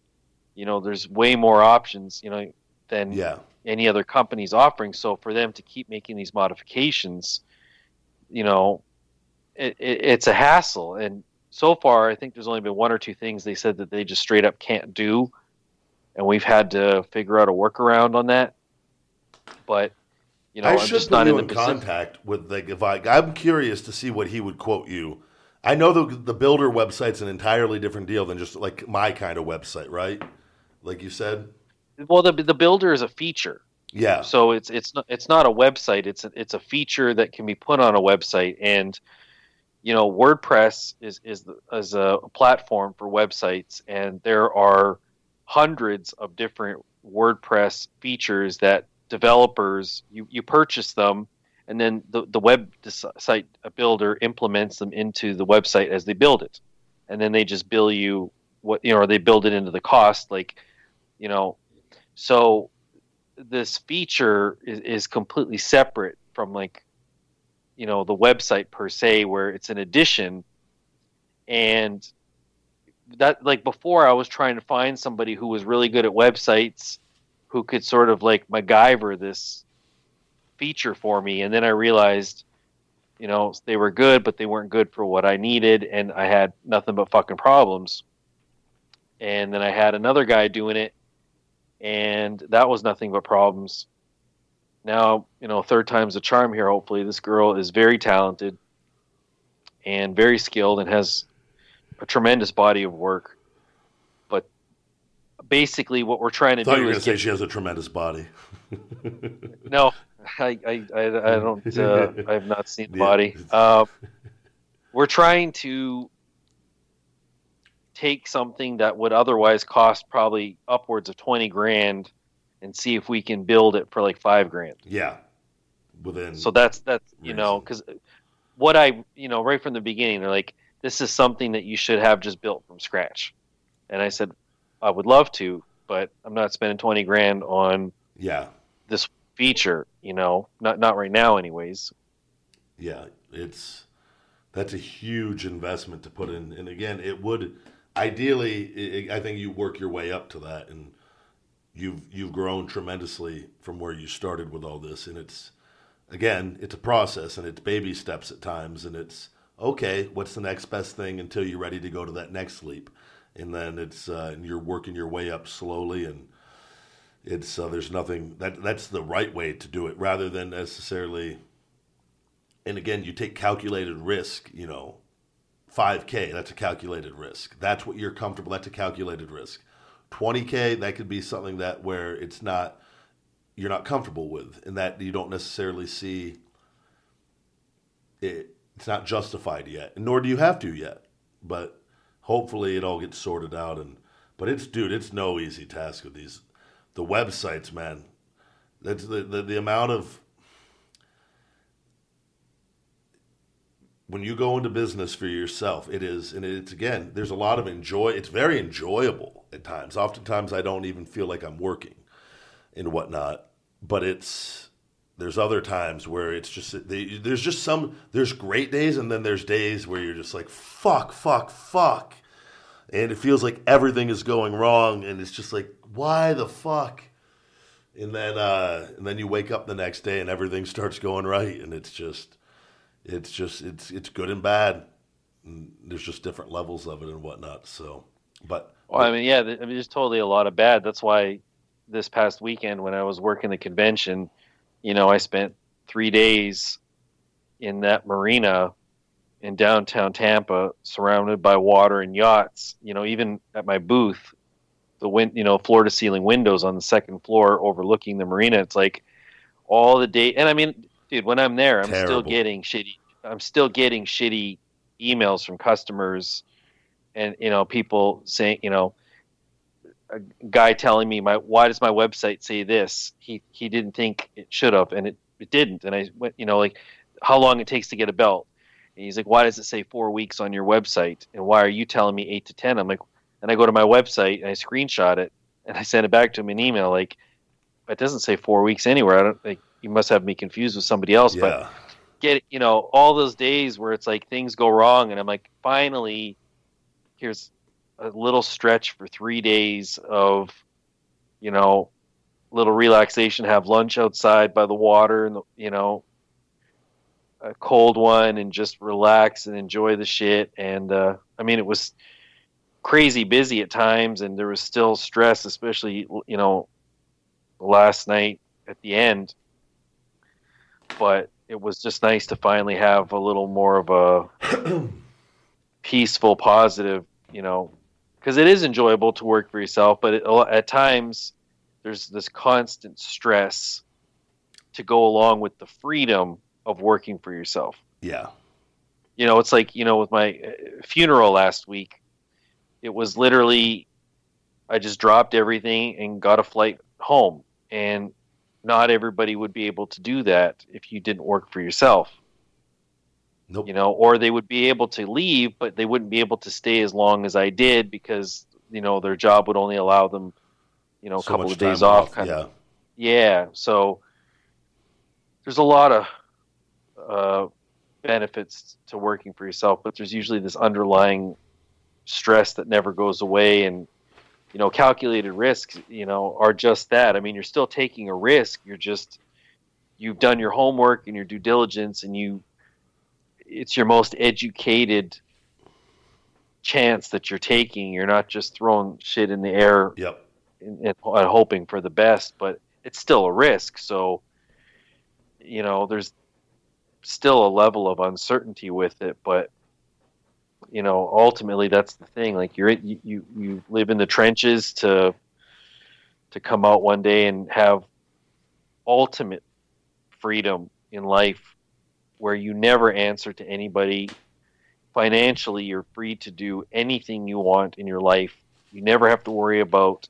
You know there's way more options you know than Yeah. any other company's offering. So for them to keep making these modifications you know it, it, it's a hassle. And so far i think there's only been one or two things they said that they just straight up can't do and we've had to figure out a workaround on that but you know I i'm should just not in in the contact with like if I. I'm curious to see what he would quote you. I know the the builder website's an entirely different deal than just like my kind of website, right? Like you said. well the, the builder is a feature Yeah. so it's it's not it's not a website it's a, it's a feature that can be put on a website and you know WordPress is is the, is a platform for websites and there are hundreds of different WordPress features that developers you you purchase them and then the the web site builder implements them into the website as they build it. And then they just bill you what you know or they build it into the cost like you know. So this feature is, is completely separate from like you know the website per se where it's an addition. And that like before i was trying to find somebody who was really good at websites who could sort of like MacGyver this feature for me and then i realized you know they were good but they weren't good for what i needed and i had nothing but fucking problems and then i had another guy doing it and that was nothing but problems. Now, you know, third time's a charm here. Hopefully, this girl is very talented and very skilled and has a tremendous body of work. But basically, what we're trying to I thought you do were going is to say she has a tremendous body. no, I, I, I, I don't. Uh, I have not seen the Yeah. body. Uh, we're trying to take something that would otherwise cost probably upwards of twenty grand and see if we can build it for like five grand. Yeah. Within. So that's that's you know because what I you know right from the beginning they're like this is something that you should have just built from scratch, and I said I would love to, but I'm not spending twenty grand on yeah. this feature. You know, not not right now, anyways. Yeah, it's that's a huge investment to put in, and again, it would ideally. i I think you work your way up to that, and you've you've grown tremendously from where you started with all this, and it's again, it's a process, and it's baby steps at times, and it's okay. What's the next best thing until you're ready to go to that next leap, and then it's uh, and you're working your way up slowly, and it's uh, there's nothing that that's the right way to do it, rather than necessarily and again, you take calculated risk, you know, 5K, that's a calculated risk. That's what you're comfortable, that's a calculated risk. 20K, that could be something that where it's not, you're not comfortable with, and that you don't necessarily see it, it's not justified yet, nor do you have to yet. But hopefully it all gets sorted out. And, but it's, dude, it's no easy task with these, the websites, man. That's the, the, the amount of, when you go into business for yourself, it is, and it's again, there's a lot of enjoy. It's very enjoyable at times. Oftentimes, I don't even feel like I'm working and whatnot. But it's there's other times where it's just they, there's just some there's great days, and then there's days where you're just like fuck, fuck, fuck, and it feels like everything is going wrong, and it's just like why the fuck. And then, uh, and then you wake up the next day and everything starts going right, and it's just, it's just it's it's good and bad. And there's just different levels of it and whatnot. So, but Well, I mean, yeah, I mean, there's totally a lot of bad. That's why this past weekend when I was working the convention, you know, I spent three days in that marina in downtown Tampa, surrounded by water and yachts. You know, even at my booth, the wind, you know, floor to ceiling windows on the second floor overlooking the marina. It's like all the day, and I mean, dude, when I'm there, I'm still getting shitty. I'm still getting shitty emails from customers, and you know, people saying, you know, a guy telling me my why does my website say this? He he didn't think it should have, and it, it didn't. And I went, you know, like how long it takes to get a belt. And he's like, why does it say four weeks on your website? And why are you telling me eight to ten? I'm like, and I go to my website and I screenshot it and I send it back to him in email. Like, it doesn't say four weeks anywhere. I don't like you must have me confused with somebody else. But get you know all those days where it's like things go wrong and i'm like finally here's a little stretch for three days of you know little relaxation have lunch outside by the water and the, you know a cold one and just relax and enjoy the shit. And uh i mean it was crazy busy at times and there was still stress especially you know last night at the end. But it was just nice to finally have a little more of a peaceful, positive, you know, because it is enjoyable to work for yourself, but it, at times there's this constant stress to go along with the freedom of working for yourself. yeah, You know, it's like, you know, with my uh, funeral last week, it was literally, I just dropped everything and got a flight home. And not everybody would be able to do that if you didn't work for yourself nope, you know, or they would be able to leave, but they wouldn't be able to stay as long as I did because you know their job would only allow them, you know, a So couple of days off. Kind yeah, of, yeah. So there's a lot of uh, benefits to working for yourself, but there's usually this underlying stress that never goes away, and you know, calculated risks, you know, are just that. I mean, you're still taking a risk. You're just you've done your homework and your due diligence, and you it's your most educated chance that you're taking. You're not just throwing shit in the air yep, and, and, and hoping for the best, but it's still a risk. So, you know, there's still a level of uncertainty with it, but you know, ultimately that's the thing. Like you're you you, you live in the trenches to to come out one day and have ultimate freedom in life where you never answer to anybody. Financially you're free to do anything you want in your life. You never have to worry about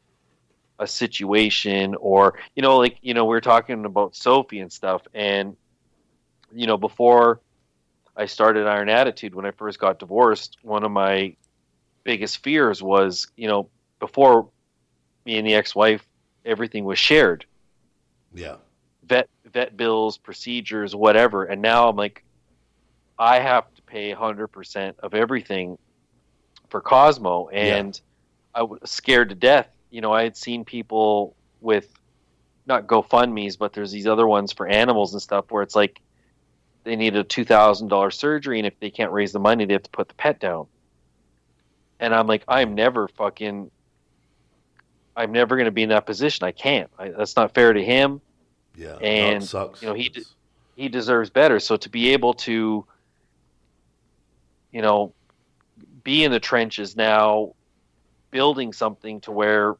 a situation or you know like you know we are talking about sophie and stuff. And you know before i started iron attitude when i first got divorced one of my biggest fears was you know before me and the ex-wife everything was shared. Yeah, vet vet bills, procedures, whatever. And now I'm like, I have to pay 100% of everything for Cosmo, and I was scared to death. You know, I had seen people with not GoFundmes, but there's these other ones for animals and stuff where it's like they need a two thousand dollar surgery, and if they can't raise the money, they have to put the pet down. And I'm like, I'm never fucking. I'm never going to be in that position. I can't. I, that's not fair to him yeah. And, sucks. you know, he It's- d- he deserves better. So to be able to, you know, be in the trenches now, building something to where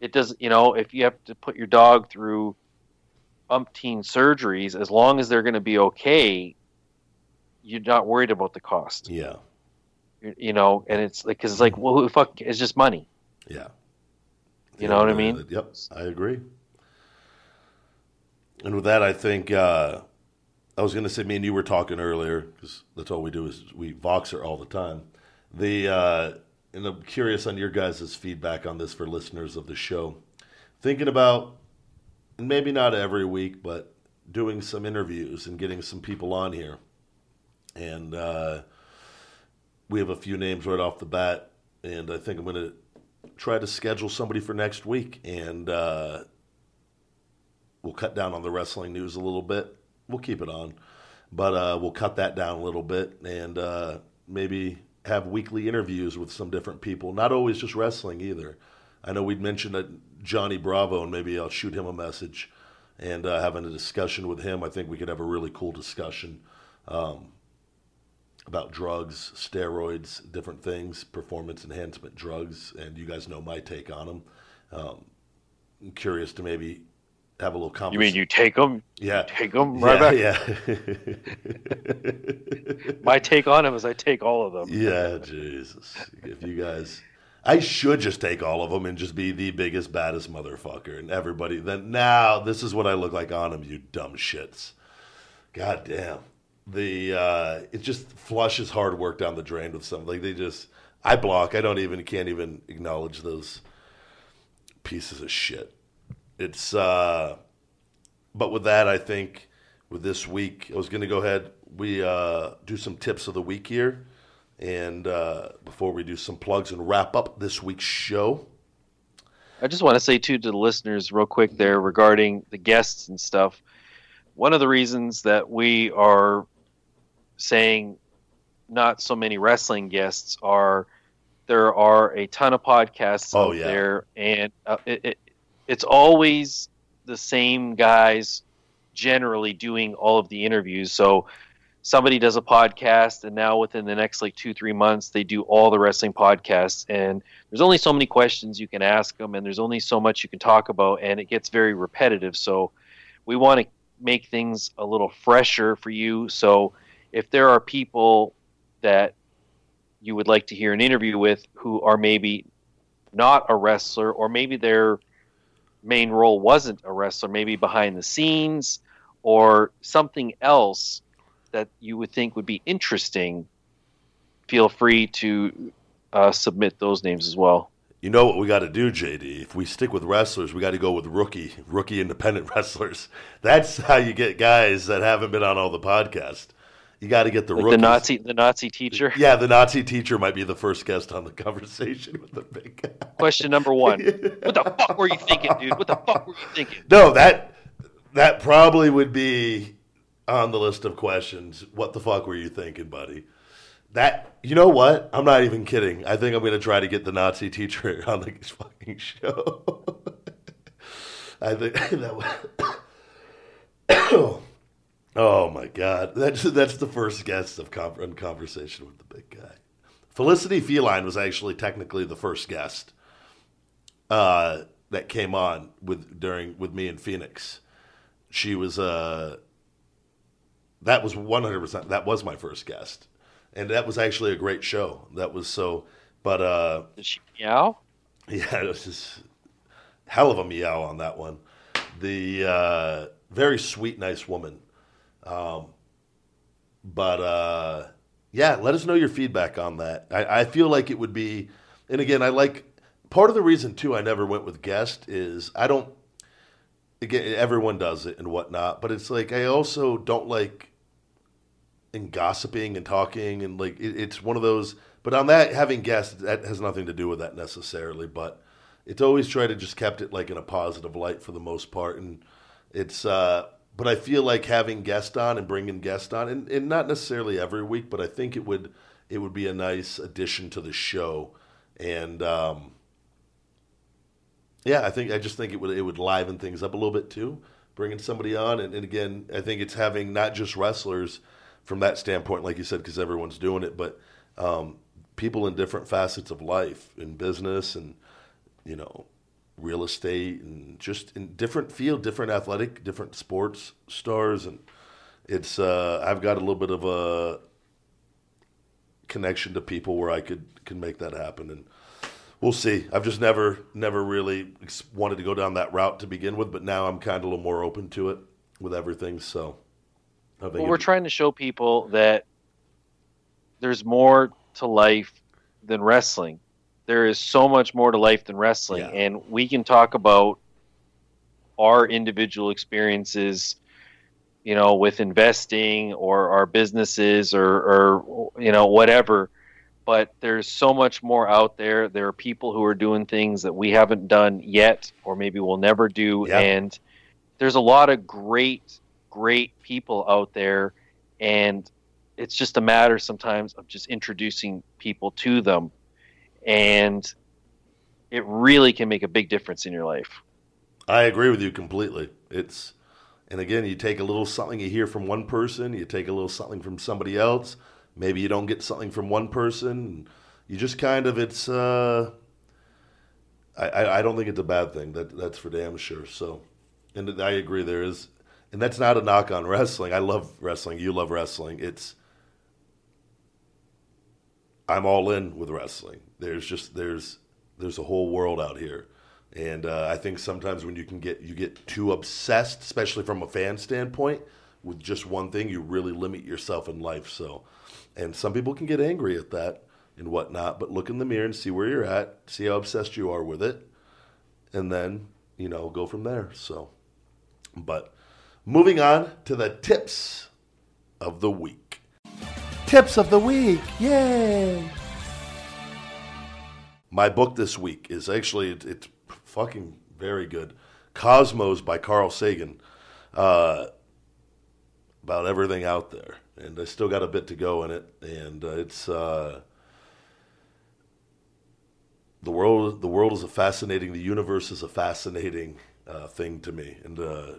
it doesn't, you know, if you have to put your dog through umpteen surgeries, as long as they're going to be okay, you're not worried about the cost, yeah, you, you know. And it's like, because it's like, well, who the fuck, it's just money. yeah. You know what I mean? Yep, I agree. And with that, I think uh, I was going to say, me and you were talking earlier because that's all we do is we Voxer all the time. The uh, and I'm curious on your guys' feedback on this for listeners of the show. Thinking about, maybe not every week, but doing some interviews and getting some people on here. And uh, we have a few names right off the bat, and I think I'm going to try to schedule somebody for next week, and uh, we'll cut down on the wrestling news a little bit. We'll keep it on, but uh, we'll cut that down a little bit, and uh, maybe have weekly interviews with some different people. Not always just wrestling either. I know we'd mentioned Johnny Bravo, and maybe I'll shoot him a message and uh, having a discussion with him. I think we could have a really cool discussion um, about drugs, steroids, different things, performance enhancement drugs, and you guys know my take on them. Um, I'm curious to maybe have a little You mean you take them? Yeah. Take them right yeah, back. yeah. My take on them is I take all of them. yeah, Jesus. If you guys, I should just take all of them and just be the biggest, baddest motherfucker, and everybody. Then now this is what I look like on them, you dumb shits. God damn. The uh, it just flushes hard work down the drain with some. Like they just, I block. I don't even can't even acknowledge those pieces of shit. It's uh, but with that, I think with this week, I was going to go ahead. We uh, do some tips of the week here, and uh, before we do some plugs and wrap up this week's show. I just want to say too to the listeners, real quick, there regarding the guests and stuff. One of the reasons that we are saying not so many wrestling guests are there are a ton of podcasts Oh, out yeah. there, and uh, it, it, it's always the same guys generally doing all of the interviews. So somebody does a podcast, and now within the next like two three months, they do all the wrestling podcasts, and there's only so many questions you can ask them, and there's only so much you can talk about, and it gets very repetitive. So we want to make things a little fresher for you. So if there are people that you would like to hear an interview with who are maybe not a wrestler, or maybe their main role wasn't a wrestler, maybe behind the scenes, or something else that you would think would be interesting, feel free to uh, submit those names as well. You know what we got to do, JD? If we stick with wrestlers, we got to go with rookie, rookie independent wrestlers. That's how you get guys that haven't been on all the podcasts. You got to get the Like rookies. the Nazi, the Nazi teacher. Yeah, the Nazi teacher might be the first guest on the conversation with the big guy. Question number one: What the fuck were you thinking, dude? What the fuck were you thinking? No, that that probably would be on the list of questions. What the fuck were you thinking, buddy? That you know what? I'm not even kidding. I think I'm going to try to get the Nazi teacher on the fucking show. I think that would. Oh. Oh my god, that's that's the first guest of con- in conversation with the big guy. Felicity Feline was actually technically the first guest uh, that came on with during with me in Phoenix. She was uh, that was 100. percent That was my first guest, and that was actually a great show. That was so, but uh, Did she meow? yeah, it was just hell of a meow on that one. The uh, very sweet, nice woman. Um, but uh, yeah, let us know your feedback on that. I, I feel like it would be, and again, I like part of the reason too. I never went with guest is I don't. Again, everyone does it and whatnot, but it's like I also don't like in gossiping and talking and like it, it's one of those. But on that, having guests that has nothing to do with that necessarily. But it's always tried to just kept it like in a positive light for the most part, and it's. uh But I feel like having guests on and bringing guests on, and, and not necessarily every week, but I think it would it would be a nice addition to the show, and. um yeah, I think I just think it would it would liven things up a little bit too, bringing somebody on, and, and again, I think it's having not just wrestlers from that standpoint, like you said, because everyone's doing it, but um, people in different facets of life, in business, and you know, real estate, and just in different field, different athletic, different sports stars, and it's uh, I've got a little bit of a connection to people where I could can make that happen, and we'll see. I've just never never really wanted to go down that route to begin with, but now I'm kind of a little more open to it with everything. So I think Well, we're trying to show people that there's more to life than wrestling. There is so much more to life than wrestling, Yeah. and we can talk about our individual experiences, you know, with investing or our businesses or, or you know whatever. But there's so much more out there. There are people who are doing things that we haven't done yet, or maybe we'll never do, Yeah. and there's a lot of great, great people out there, and it's just a matter sometimes of just introducing people to them and it really can make a big difference in your life I agree with you completely. It's and again, you take a little something you hear from one person, you take a little something from somebody else. Maybe you don't get something from one person. You just kind of it's. Uh, I, I don't think it's a bad thing. That that's for damn sure. So, and I agree. There is, and that's not a knock on wrestling. I love wrestling. You love wrestling. It's. I'm all in with wrestling. There's just there's there's a whole world out here. And uh, I think sometimes when you can get you get too obsessed, especially from a fan standpoint, with just one thing, you really limit yourself in life. So, and some people can get angry at that and whatnot. But look in the mirror and see where you're at, see how obsessed you are with it, and then you know go from there. So, but moving on to the tips of the week. Tips of the week, yay! My book this week is actually it, it's fucking very good. Cosmos by Carl Sagan. Uh, about everything out there, and I still got a bit to go in it, and uh, it's uh, the world. The world is a fascinating. The universe is a fascinating uh, thing to me, and uh,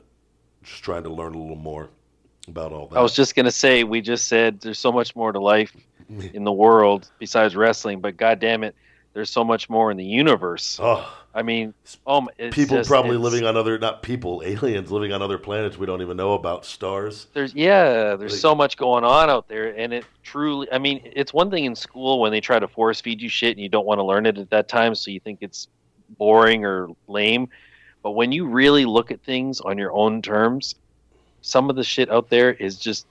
just trying to learn a little more about all that. i was just going to say we just said there's so much more to life in the world besides wrestling but god damn it there's so much more in the universe oh, i mean oh people just- probably living on other not people aliens living on other planets we don't even know about stars. there's yeah there's Like- so much going on out there and it truly i mean it's one thing in school when they try to force feed you shit and you don't want to learn it at that time so you think it's boring or lame but when you really look at things on your own terms some of the shit out there is just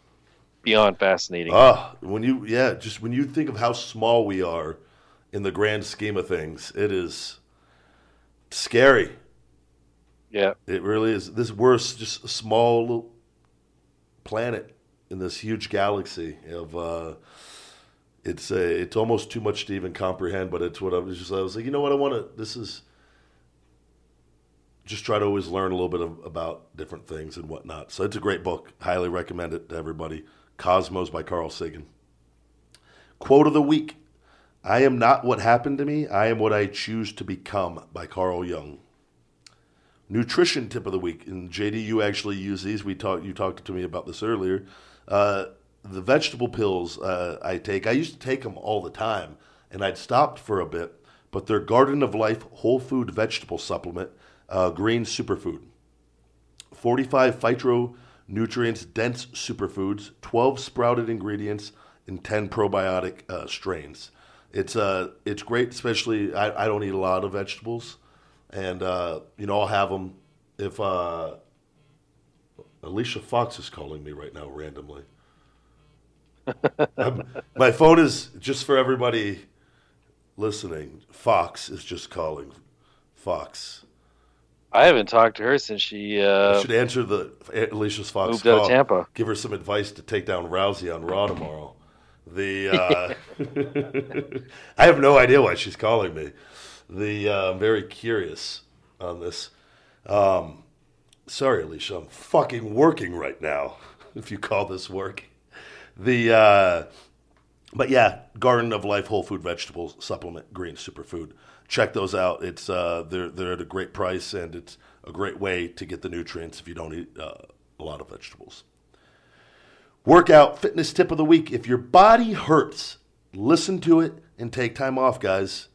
beyond fascinating Ah, when you yeah, just when you think of how small we are in the grand scheme of things, it is scary. yeah It really is. This we're just a small little planet in this huge galaxy of. Uh, it's a, it's almost too much to even comprehend, but it's what I was just. I was like, you know what, I want to. This is. Just try to always learn a little bit of, about different things and whatnot. So it's a great book. Highly recommend it to everybody. Cosmos by Carl Sagan. Quote of the week: "I am not what happened to me. I am what I choose to become." By Carl Jung nutrition tip of the week. And JD, you actually use these. We talked. You talked to me about this earlier. Uh, the vegetable pills uh, I take. I used to take them all the time, and I'd stopped for a bit. But they're Garden of Life whole food vegetable supplement, uh, green superfood. 45 phytonutrients dense superfoods, 12 sprouted ingredients, and 10 probiotic uh, strains. It's uh, it's great, especially I, I don't eat a lot of vegetables, and uh, you know I'll have them if uh, Alicia Fox is calling me right now randomly. My phone is just for everybody listening. Fox is just calling. Fox. I haven't talked to her since she uh, should answer the Alicia's Fox moved out call. of tampa Give her some advice to take down Rousey on Raw tomorrow. The uh, I have no idea why she's calling me. The uh, I'm very curious on this. Um, sorry, Alicia, I'm fucking working right now. If you call this work, the uh, but yeah, Garden of Life whole food vegetable supplement green superfood. Check those out. It's uh, they're they're at a great price and it's a great way to get the nutrients if you don't eat uh, a lot of vegetables. Workout fitness tip of the week: If your body hurts, listen to it and take time off, guys.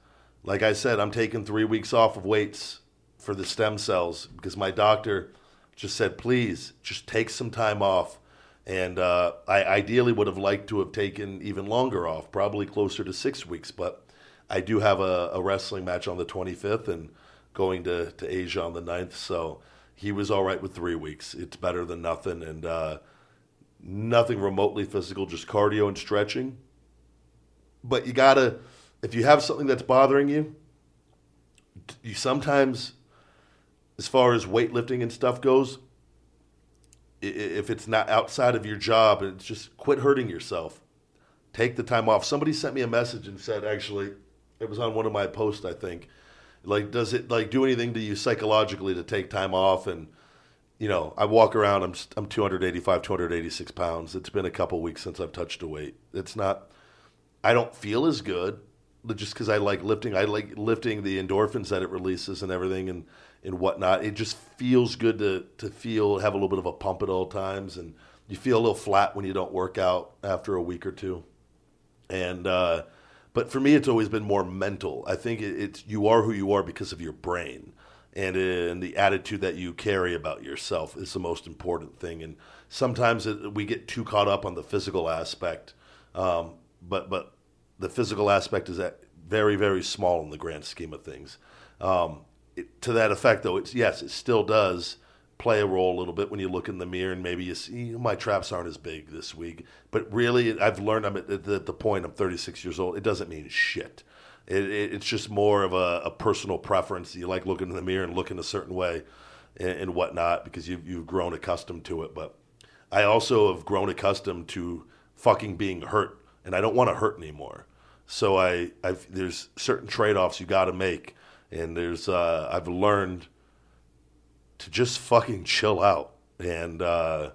Like I said, I'm taking three weeks off of weights for the stem cells because my doctor just said, please, just take some time off. And uh, I ideally would have liked to have taken even longer off, probably closer to six weeks. But I do have a, a wrestling match on the 25th and going to, to Asia on the 9th. So he was all right with three weeks. It's better than nothing. And uh, nothing remotely physical, just cardio and stretching. But you gotta, if you have something that's bothering you, you sometimes, as far as weightlifting and stuff goes, if it's not outside of your job, it's just quit hurting yourself. Take the time off. Somebody sent me a message and said, actually, it was on one of my posts, I think. Like, does it like do anything to you psychologically to take time off? And you know, I walk around. I'm I'm 285, 286 pounds. It's been a couple weeks since I've touched a weight. It's not. I don't feel as good, just because I like lifting. I like lifting the endorphins that it releases and everything and and whatnot. It just feels good to to feel have a little bit of a pump at all times, and you feel a little flat when you don't work out after a week or two. And uh, but for me, it's always been more mental. I think it, it's you are who you are because of your brain and, uh, and the attitude that you carry about yourself is the most important thing. And sometimes it, we get too caught up on the physical aspect, um, but but the physical aspect is that very very small in the grand scheme of things. Um, it, to that effect, though, it's yes, it still does play a role a little bit when you look in the mirror and maybe you see my traps aren't as big this week. But really, I've learned I'm at the, the point. I'm 36 years old. It doesn't mean shit. It, it, it's just more of a, a, personal preference. You like looking in the mirror and looking a certain way and, and whatnot because you've, you've grown accustomed to it. But I also have grown accustomed to fucking being hurt, and I don't want to hurt anymore. So I, I've, there's certain trade offs you got to make, and there's uh, I've learned to just fucking chill out and uh,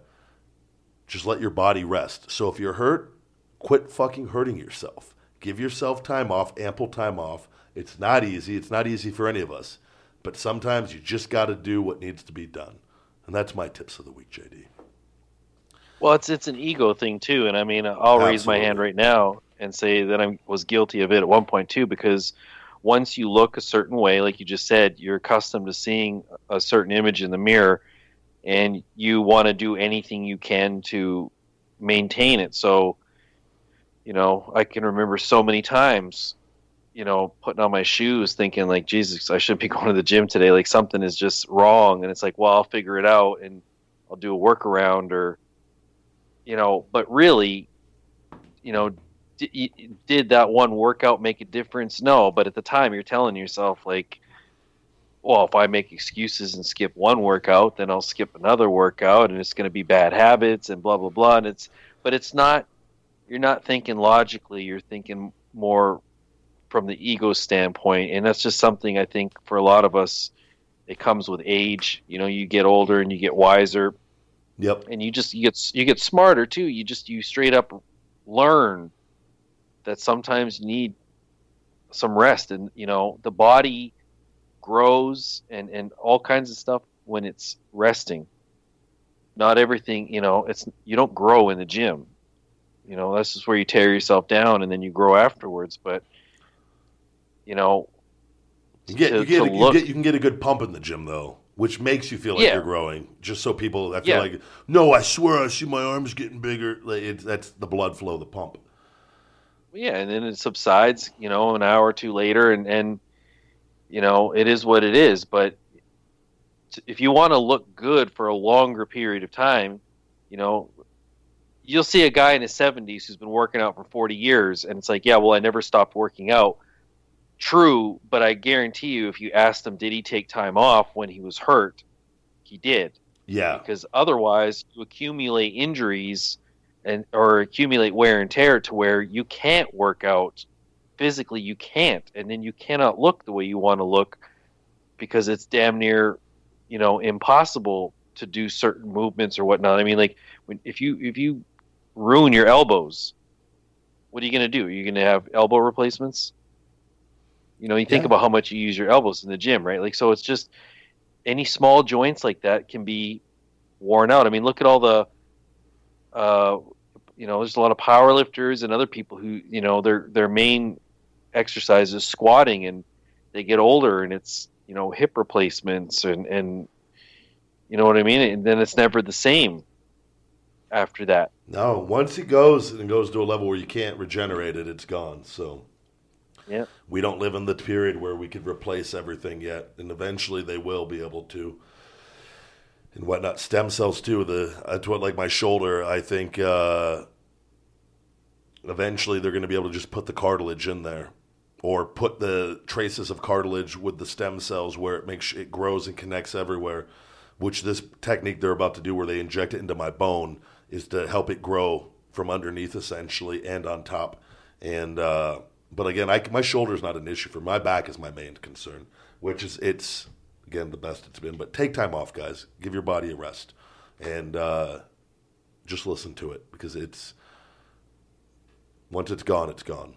just let your body rest. So if you're hurt, quit fucking hurting yourself. Give yourself time off, ample time off. It's not easy. It's not easy for any of us. But sometimes you just got to do what needs to be done. And that's my tips of the week, JD. Well, it's it's an ego thing too, and I mean, I'll raise my hand right now and say that I was guilty of it at one point too, because once you look a certain way, like you just said, you're accustomed to seeing a certain image in the mirror, and you want to do anything you can to maintain it. So, you know, I can remember so many times, you know, putting on my shoes, thinking like, Jesus, I shouldn't be going to the gym today. Like something is just wrong, and it's like, well, I'll figure it out and I'll do a workaround or you know, but really, you know, did that one workout make a difference? No, but at the time you're telling yourself like, well, if I make excuses and skip one workout, then I'll skip another workout, and it's going to be bad habits and blah blah blah. And it's, but it's not. You're not thinking logically. You're thinking more from the ego standpoint, and that's just something I think for a lot of us, it comes with age. You know, you get older and you get wiser Yep. and you just you get you get smarter too. You just you straight up learn that sometimes you need some rest, and you know the body grows and and all kinds of stuff when it's resting. Not everything, you know, it's you don't grow in the gym. You know, that's just where you tear yourself down and then you grow afterwards. But you know, You get, to- you, get, you, get, you can get a good pump in the gym, though, which makes you feel like Yeah. you're growing. Just so people, I feel Yeah. like, no, I swear I see my arms getting bigger. Like, it, that's the blood flow, the pump. Yeah and then it subsides you know an hour or two later and and you know it is what it is. But if you want to look good for a longer period of time you know you'll see a guy in his 70s who's been working out for 40 years and it's like yeah well i never stopped working out. True but i guarantee you if you asked him did he take time off when he was hurt? He did. Yeah. because otherwise you accumulate injuries and or accumulate wear and tear to where you can't work out physically you can't. And then you cannot look the way you want to look because it's damn near you know impossible to do certain movements or whatnot. I mean like when, if you if you ruin your elbows what are you going to do? Are you going to have elbow replacements? You know you think Yeah. about how much you use your elbows in the gym right? Like so it's just any small joints like that can be worn out. I mean, look at all the, uh, you know, there's a lot of power lifters and other people who, you know, their their main exercise is squatting, and they get older, and it's you know hip replacements and and you know what I mean, and then it's never the same after that. No, once it goes and goes to a level where you can't regenerate it, it's gone. So Yeah. we don't live in the period where we could replace everything yet, and eventually they will be able to. And whatnot. Stem cells too. The that's what like my shoulder. I think uh, eventually they're going to be able to just put the cartilage in there, or put the traces of cartilage with the stem cells where it makes it grows and connects everywhere. Which this technique they're about to do, where they inject it into my bone, is to help it grow from underneath essentially and on top. And uh, but again, I, my shoulder is not an issue for me. my back is my main concern, which is it's again the best it's been. But take time off, guys. Give your body a rest, and uh, just listen to it because it's once it's gone, it's gone.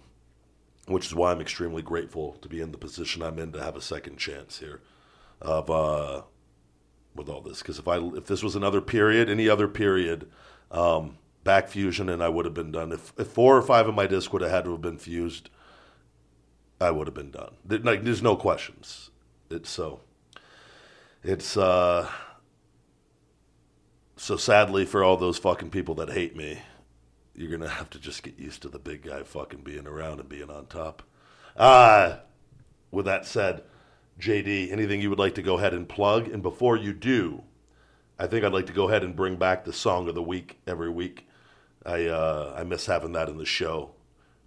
Which is why I'm extremely grateful to be in the position I'm in to have a second chance here, of uh, with all this. Because if I if this was another period, any other period, um, back fusion, and I would have been done. If, if four or five of my discs would have had to have been fused, I would have been done. Like, there's no questions. It's so. It's uh. So sadly for all those fucking people that hate me, you're gonna have to just get used to the big guy fucking being around and being on top. Uh with that said, JD, anything you would like to go ahead and plug? And before you do, I think I'd like to go ahead and bring back the song of the week every week. I uh, I miss having that in the show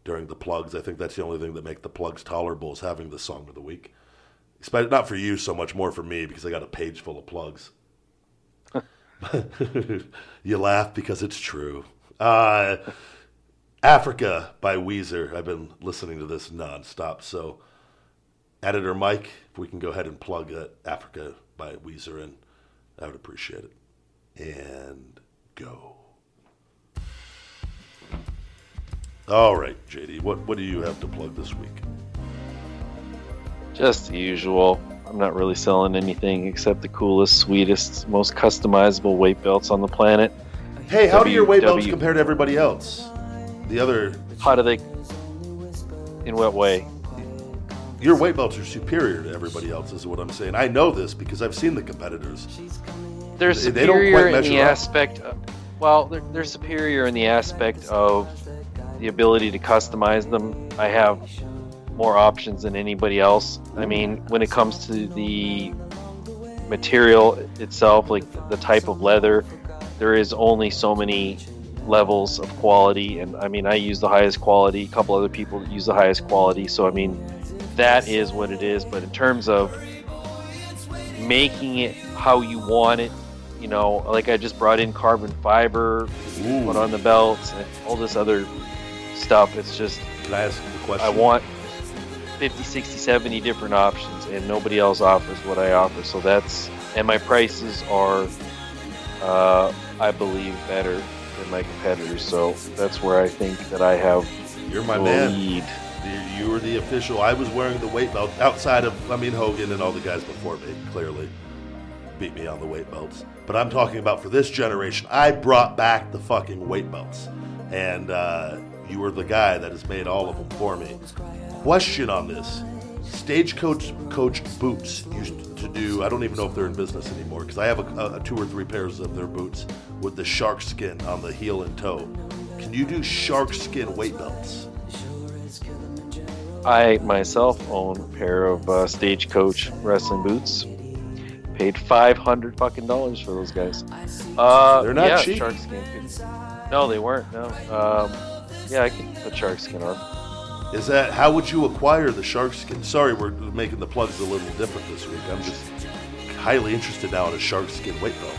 during the plugs. I think that's the only thing that makes the plugs tolerable is having the song of the week. Especially not for you so much, more for me because I got a page full of plugs. you laugh because it's true. Uh, Africa by Weezer. I've been listening to this nonstop. So, editor Mike, if we can go ahead and plug that Africa by Weezer in, I would appreciate it. And go. All right, JD, what, what do you have to plug this week? Just the usual. I'm not really selling anything except the coolest, sweetest, most customizable weight belts on the planet. Hey, how do your weight belts W- compare to everybody else? The other, How do they? In what way? your weight belts are superior to everybody else, is what I'm saying. I know this because I've seen the competitors. They're They- they superior in the up. aspect. Of, well, they're, they're superior in the aspect of the ability to customize them. I have more options than anybody else. I mean, when it comes to the material itself, like the type of leather, there is only so many levels of quality. And I mean, I use the highest quality. A couple other people use the highest quality. So I mean, that is what it is. But in terms of making it how you want it. You know, like I just brought in carbon fiber, Ooh. put on the belts, and all this other stuff. It's just, Can I ask a question? I want 50, 60, 70 different options, and nobody else offers what I offer. So that's, and my prices are, uh, I believe, better than my competitors. So that's where I think that I have You're my man. lead. You were the official. I was wearing the weight belt outside of, I mean, Hogan and all the guys before me, clearly beat me on the weight belts. But I'm talking about for this generation, I brought back the fucking weight belts. And uh, you were the guy that has made all of them for me. Question on this Stagecoach Coach Boots used to do, I don't even know if they're in business anymore, because I have a, a two or three pairs of their boots with the shark skin on the heel and toe. Can you do shark skin weight belts? I myself own a pair of uh, Stagecoach wrestling boots. Paid five hundred fucking dollars for those guys. Uh, They're not yeah, cheap. Shark skin. No, they weren't. No. Um, yeah, I could put shark skin on. Is that how would you acquire the shark skin? Sorry, we're making the plugs a little different this week. I'm just highly interested now in a shark skin weight belt.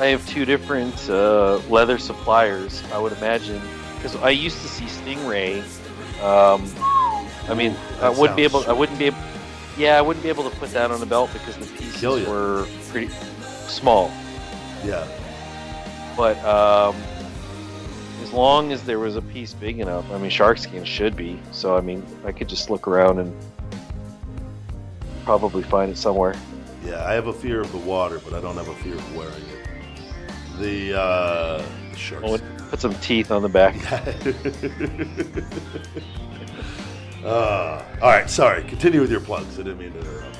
I have two different uh, leather suppliers. I would imagine because I used to see Stingray. Um, I mean, I wouldn't be able. I wouldn't be able. Yeah, I wouldn't be able to put that on a belt because the pieces were pretty small. Yeah, But um, long as there was a piece big enough, I mean, shark skin should be. So I mean, I could just look around and probably find it somewhere. yeah. I have a fear of the water, but I don't have a fear of wearing it. The, uh, the shark. Oh, put some teeth on the back. uh, all right, sorry. Continue with your plugs. I didn't mean to interrupt.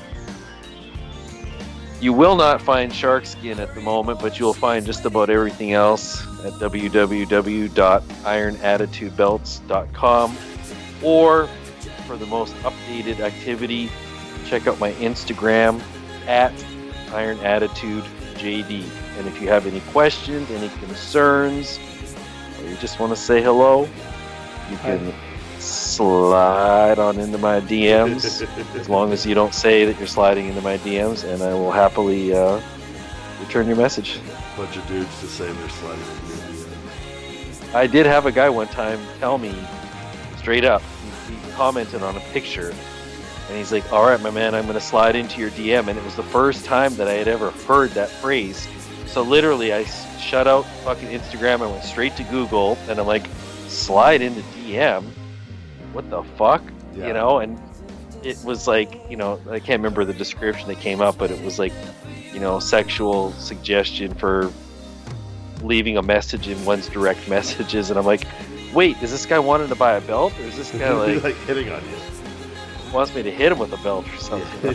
You will not find shark skin at the moment, but you'll find just about everything else at www.ironattitudebelts.com. Or for the most updated activity, check out my Instagram at Iron Attitude JD. And if you have any questions, any concerns, or you just want to say hello, you can slide on into my DMs as long as you don't say that you're sliding into my DMs, and I will happily uh, return your message. Bunch of dudes to say they're sliding in your DMs. I did have a guy one time tell me straight up. He, he commented on a picture, and he's like, "All right, my man, I'm going to slide into your DM." And it was the first time that I had ever heard that phrase. So literally, I shut out fucking Instagram I went straight to Google, and I'm like, "Slide into DM? What the fuck?" Yeah. You know, and it was like, you know, I can't remember the description that came up, but it was like, you know, sexual suggestion for leaving a message in one's direct messages, and I'm like, wait, is this guy wanting to buy a belt, or is this guy like like hitting on you. wants me to hit him with a belt or something?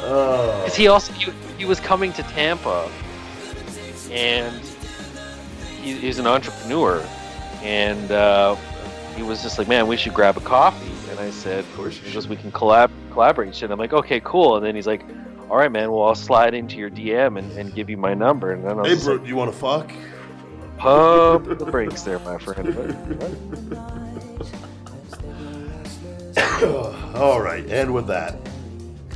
oh. Because he also he, he was coming to Tampa, and he, he's an entrepreneur, and uh, he was just like, man, we should grab a coffee. And I said, Of course he goes, we can collab collaborate. And shit. I'm like, okay, cool. And then he's like, all right, man, well, I'll slide into your DM and, and give you my number. And then I was Hey, bro, like, you want to fuck? pump the brakes there, my friend. All right, and with that,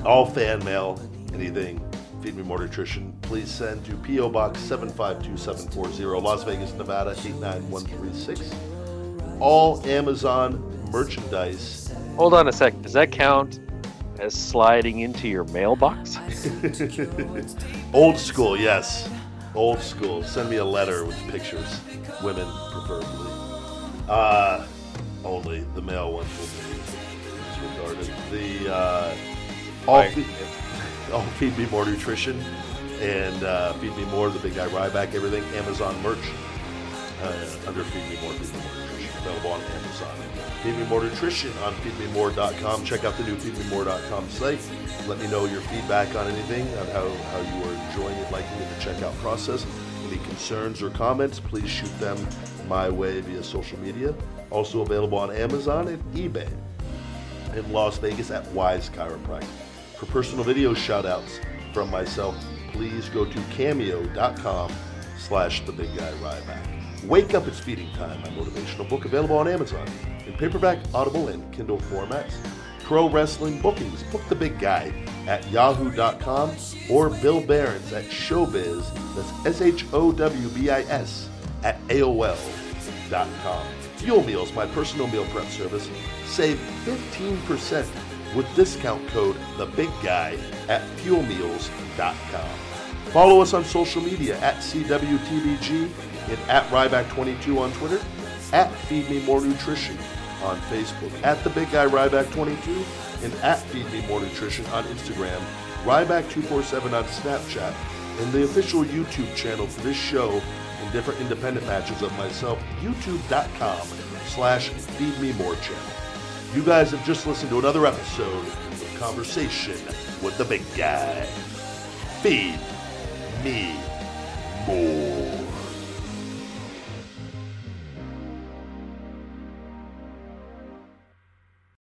all fan mail, anything, Feed Me More Nutrition, please send to P.O. Box 752740, Las Vegas, Nevada 89136. All Amazon merchandise. Hold on a sec. Does that count as sliding into your mailbox? Old school, yes. Old school. Send me a letter with pictures, women preferably. Uh, only the male ones will be disregarded. The uh, all, Right. All feed me more nutrition and uh, feed me more. The big guy Ryback, everything. Amazon merch uh, under Feed Me More, Feed Me More Nutrition, available on Amazon. Feed Me More Nutrition on feedmemore.com. Check out the new feedmemore.com site. Let me know your feedback on anything, on how, how you are enjoying it, liking it, the checkout process. Any concerns or comments, please shoot them my way via social media. Also available on Amazon and eBay in Las Vegas at Wise Chiropractic. For personal video shoutouts from myself, please go to cameo.com slash the big guy Ryback. Wake Up It's Feeding Time, my motivational book available on Amazon in paperback, Audible, and Kindle formats. Pro Wrestling Bookings, book the big guy at yahoo.com or Bill Behrens at Showbiz, that's S-H-O-W-B-I-S, at AOL.com. Fuel Meals, my personal meal prep service, save 15% with discount code The Big Guy at FuelMeals.com. Follow us on social media at CWTBG and at Ryback22 on Twitter, at Feed Me More Nutrition on Facebook, at The Big Guy Ryback22, and at Feed Me More Nutrition on Instagram, Ryback247 on Snapchat, and the official YouTube channel for this show and different independent matches of myself, youtube.com slash Feed Me More channel. You guys have just listened to another episode of Conversation with the Big Guy. Feed me more.